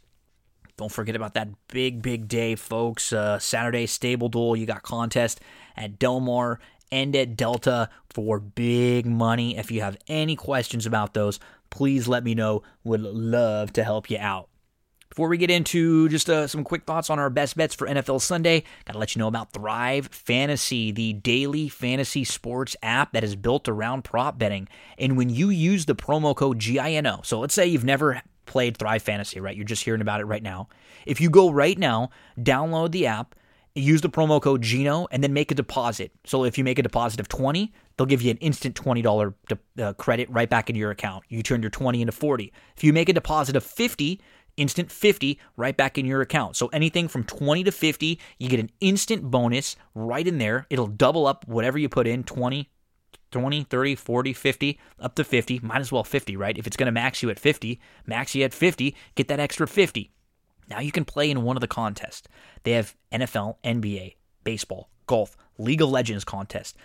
Don't forget about that big, big day, folks. Uh, Saturday Stable Duel. You got contest at Del Mar and at Delta for big money. If you have any questions about those, please let me know. Would love to help you out. Before we get into just uh, some quick thoughts on our best bets for NFL Sunday, got to let you know about Thrive Fantasy, the daily fantasy sports app that is built around prop betting. And when you use the promo code GINO, so let's say you've never played Thrive Fantasy, right? You're just hearing about it right now. If you go right now, download the app, use the promo code GINO, and then make a deposit. So if you make a deposit of 20, they'll give you an instant $20 de- uh, credit right back into your account. You turn your 20 into 40. If you make a deposit of 50, instant 50 right back in your account. So anything from 20 to 50, you get an instant bonus right in there. It'll double up whatever you put in 20, 20, 30, 40, 50, up to 50. Might as well 50, right? If it's going to max you at 50, max you at 50, get that extra 50. Now you can play in one of the contests. They have NFL, NBA, baseball, golf, League of Legends contest.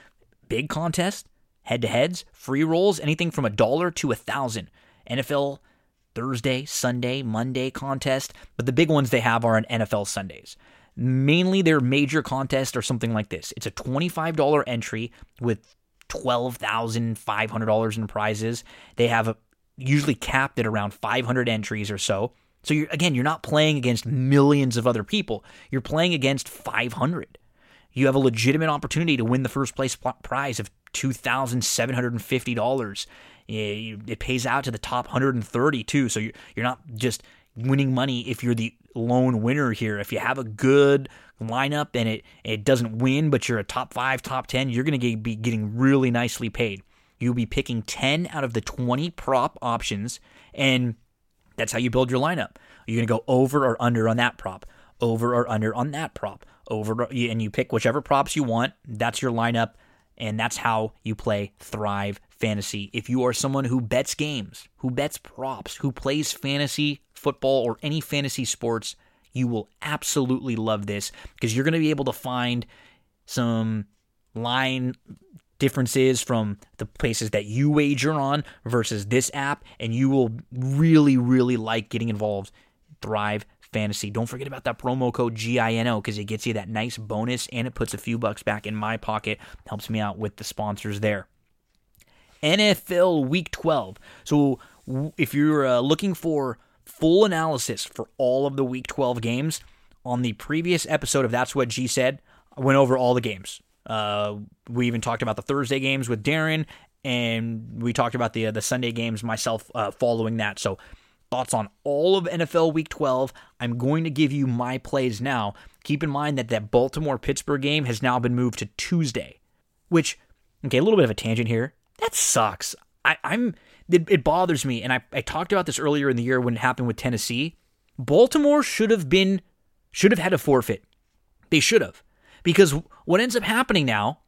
Big contest, head to heads, free rolls, anything from a dollar to a thousand. NFL Thursday, Sunday, Monday contest, but the big ones they have are on NFL Sundays. Mainly their major contests are something like this it's a $25 entry with $12,500 in prizes. They have a, usually capped at around 500 entries or so. So you're, again, you're not playing against millions of other people. You're playing against 500. You have a legitimate opportunity to win the first place prize of $2,750. It pays out to the top 130 too. So you're not just winning money if you're the lone winner here. If you have a good lineup and it it doesn't win, but you're a top five, top ten, you're going to be getting really nicely paid. You'll be picking 10 out of the 20 prop options, and that's how you build your lineup. You're going to go over or under on that prop, over or under on that prop, over, and you pick whichever props you want. That's your lineup, and that's how you play Thrive fantasy. If you are someone who bets games, who bets props, who plays fantasy football or any fantasy sports, you will absolutely love this because you're going to be able to find some line differences from the places that you wager on versus this app, and you will really, really like getting involved. Thrive Fantasy. Don't forget about that promo code GINO because it gets you that nice bonus and it puts a few bucks back in my pocket. Helps me out with the sponsors there. NFL Week 12. So if you're uh, looking for full analysis for all of the Week 12 games, on the previous episode of That's What G Said, I went over all the games. Uh, we even talked about the Thursday games with Darren, and we talked about the uh, the Sunday games myself uh, following that. So thoughts on all of NFL Week 12. I'm going to give you my plays now. Keep in mind that that Baltimore Pittsburgh game has now been moved to Tuesday. which, okay, a little bit of a tangent here. That sucks. I, I'm it, it bothers me, and I, I talked about this earlier in the year when it happened with Tennessee. Baltimore should have been should have had a forfeit. They should have. Because what ends up happening now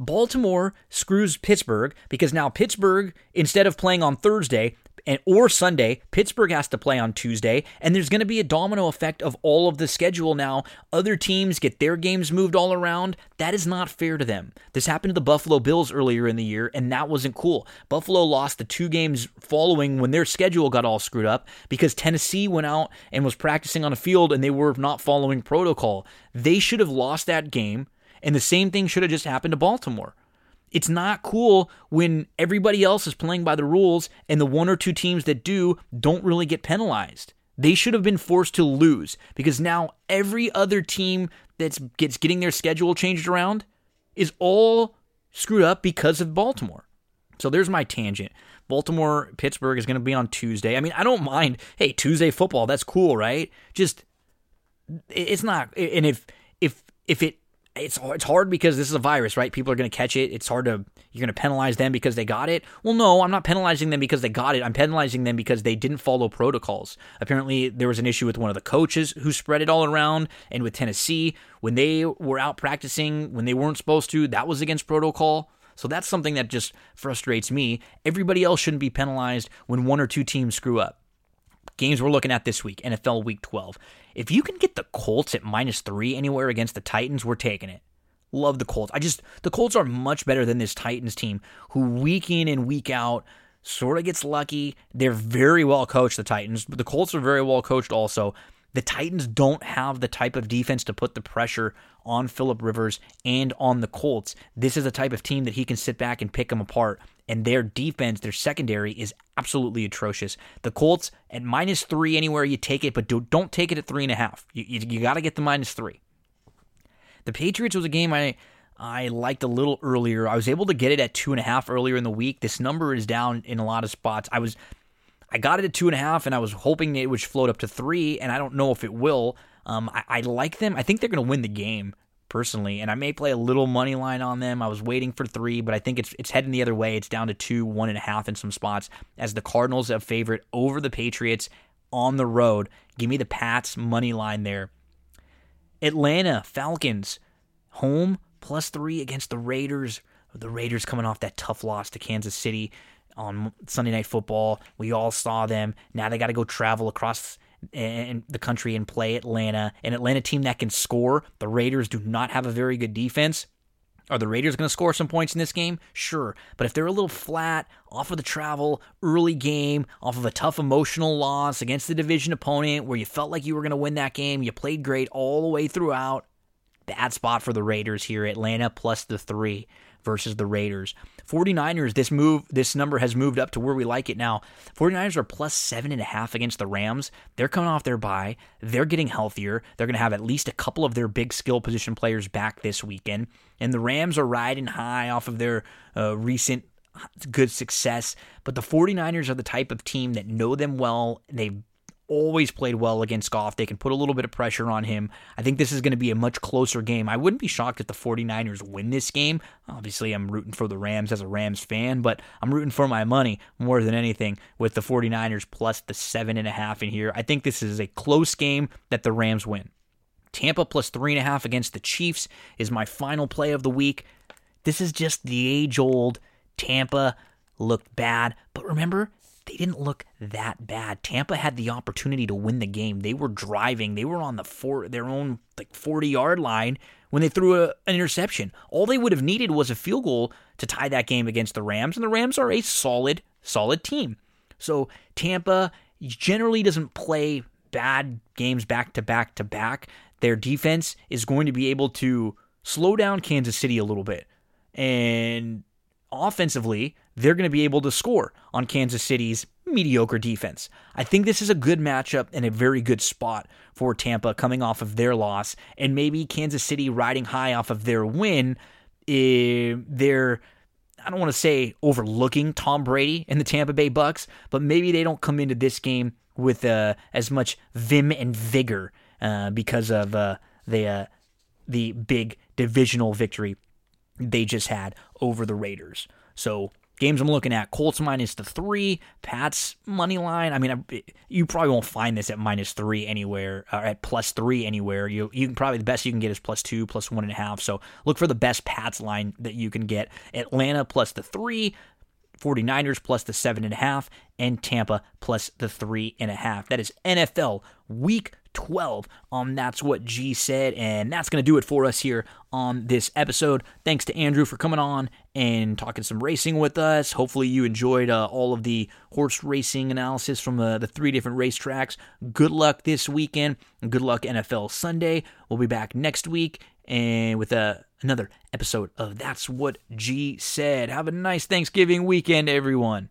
Baltimore screws Pittsburgh because now Pittsburgh, instead of playing on Thursday and or Sunday, Pittsburgh has to play on Tuesday, and there's going to be a domino effect of all of the schedule now. Other teams get their games moved all around. That is not fair to them. This happened to the Buffalo Bills earlier in the year, and that wasn't cool. Buffalo lost the two games following when their schedule got all screwed up because Tennessee went out and was practicing on a field and they were not following protocol. They should have lost that game and the same thing should have just happened to Baltimore. It's not cool when everybody else is playing by the rules and the one or two teams that do don't really get penalized. They should have been forced to lose because now every other team that's gets getting their schedule changed around is all screwed up because of Baltimore. So there's my tangent. Baltimore Pittsburgh is going to be on Tuesday. I mean, I don't mind. Hey, Tuesday football, that's cool, right? Just it's not and if if if it it's it's hard because this is a virus, right? People are going to catch it. It's hard to you're going to penalize them because they got it. Well, no, I'm not penalizing them because they got it. I'm penalizing them because they didn't follow protocols. Apparently, there was an issue with one of the coaches who spread it all around, and with Tennessee when they were out practicing when they weren't supposed to, that was against protocol. So that's something that just frustrates me. Everybody else shouldn't be penalized when one or two teams screw up. Games we're looking at this week, NFL Week 12. If you can get the Colts at minus three anywhere against the Titans, we're taking it. Love the Colts. I just, the Colts are much better than this Titans team who week in and week out sort of gets lucky. They're very well coached, the Titans, but the Colts are very well coached also. The Titans don't have the type of defense to put the pressure on Philip Rivers and on the Colts. This is a type of team that he can sit back and pick them apart. And their defense, their secondary, is absolutely atrocious. The Colts at minus three anywhere you take it, but don't take it at three and a half. You, you, you got to get the minus three. The Patriots was a game I I liked a little earlier. I was able to get it at two and a half earlier in the week. This number is down in a lot of spots. I was I got it at two and a half, and I was hoping it would float up to three, and I don't know if it will. Um, I, I like them. I think they're going to win the game personally, and I may play a little money line on them. I was waiting for three, but I think it's it's heading the other way. It's down to two, one and a half in some spots as the Cardinals have favorite over the Patriots on the road. Give me the Pats money line there. Atlanta Falcons home plus three against the Raiders. The Raiders coming off that tough loss to Kansas City on Sunday Night Football. We all saw them. Now they got to go travel across in the country and play Atlanta. An Atlanta team that can score. The Raiders do not have a very good defense. Are the Raiders going to score some points in this game? Sure. But if they're a little flat off of the travel, early game, off of a tough emotional loss against the division opponent where you felt like you were going to win that game, you played great all the way throughout, bad spot for the Raiders here. Atlanta plus the three versus the Raiders. 49ers, this move, this number has moved up to where we like it now. 49ers are plus seven and a half against the Rams. They're coming off their bye. They're getting healthier. They're going to have at least a couple of their big skill position players back this weekend. And the Rams are riding high off of their uh, recent good success. But the 49ers are the type of team that know them well. They've always played well against Goff. They can put a little bit of pressure on him. I think this is going to be a much closer game. I wouldn't be shocked if the 49ers win this game. Obviously, I'm rooting for the Rams as a Rams fan, but I'm rooting for my money more than anything with the 49ers plus the 7.5 in here. I think this is a close game that the Rams win. Tampa plus 3.5 against the Chiefs is my final play of the week. This is just the age old Tampa looked bad, but remember, they didn't look mm-hmm. that bad. Tampa had the opportunity to win the game. They were driving. They were on the four, their own like 40 yard line when they threw a, an interception. All they would have needed was a field goal to tie that game against the Rams, and the Rams are a solid, solid team. So Tampa generally doesn't play bad games back to back to back. Their defense is going to be able to slow down Kansas City a little bit. And offensively, they're going to be able to score on Kansas City's mediocre defense. I think this is a good matchup and a very good spot for Tampa coming off of their loss, and maybe Kansas City riding high off of their win. Eh, they're I don't want to say overlooking Tom Brady and the Tampa Bay Bucks, but maybe they don't come into this game with uh, as much vim and vigor uh, because of uh, the uh, the big divisional victory they just had over the Raiders. So games I'm looking at: Colts minus the three, Pats money line. I mean, you probably won't find this at minus three anywhere, or at plus three anywhere. You you can probably the best you can get is plus two, plus one and a half. So look for the best Pats line that you can get. Atlanta plus the three, 49ers plus the seven and a half, and Tampa plus the three and a half. That is NFL week 12 on That's What G Said. And that's going to do it for us here on this episode. Thanks to Andrew for coming on and talking some racing with us. Hopefully, you enjoyed uh, all of the horse racing analysis from the, the three different racetracks. Good luck this weekend. Good luck NFL Sunday. We'll be back next week and with a uh, another episode of That's What G Said. Have a nice Thanksgiving weekend, everyone.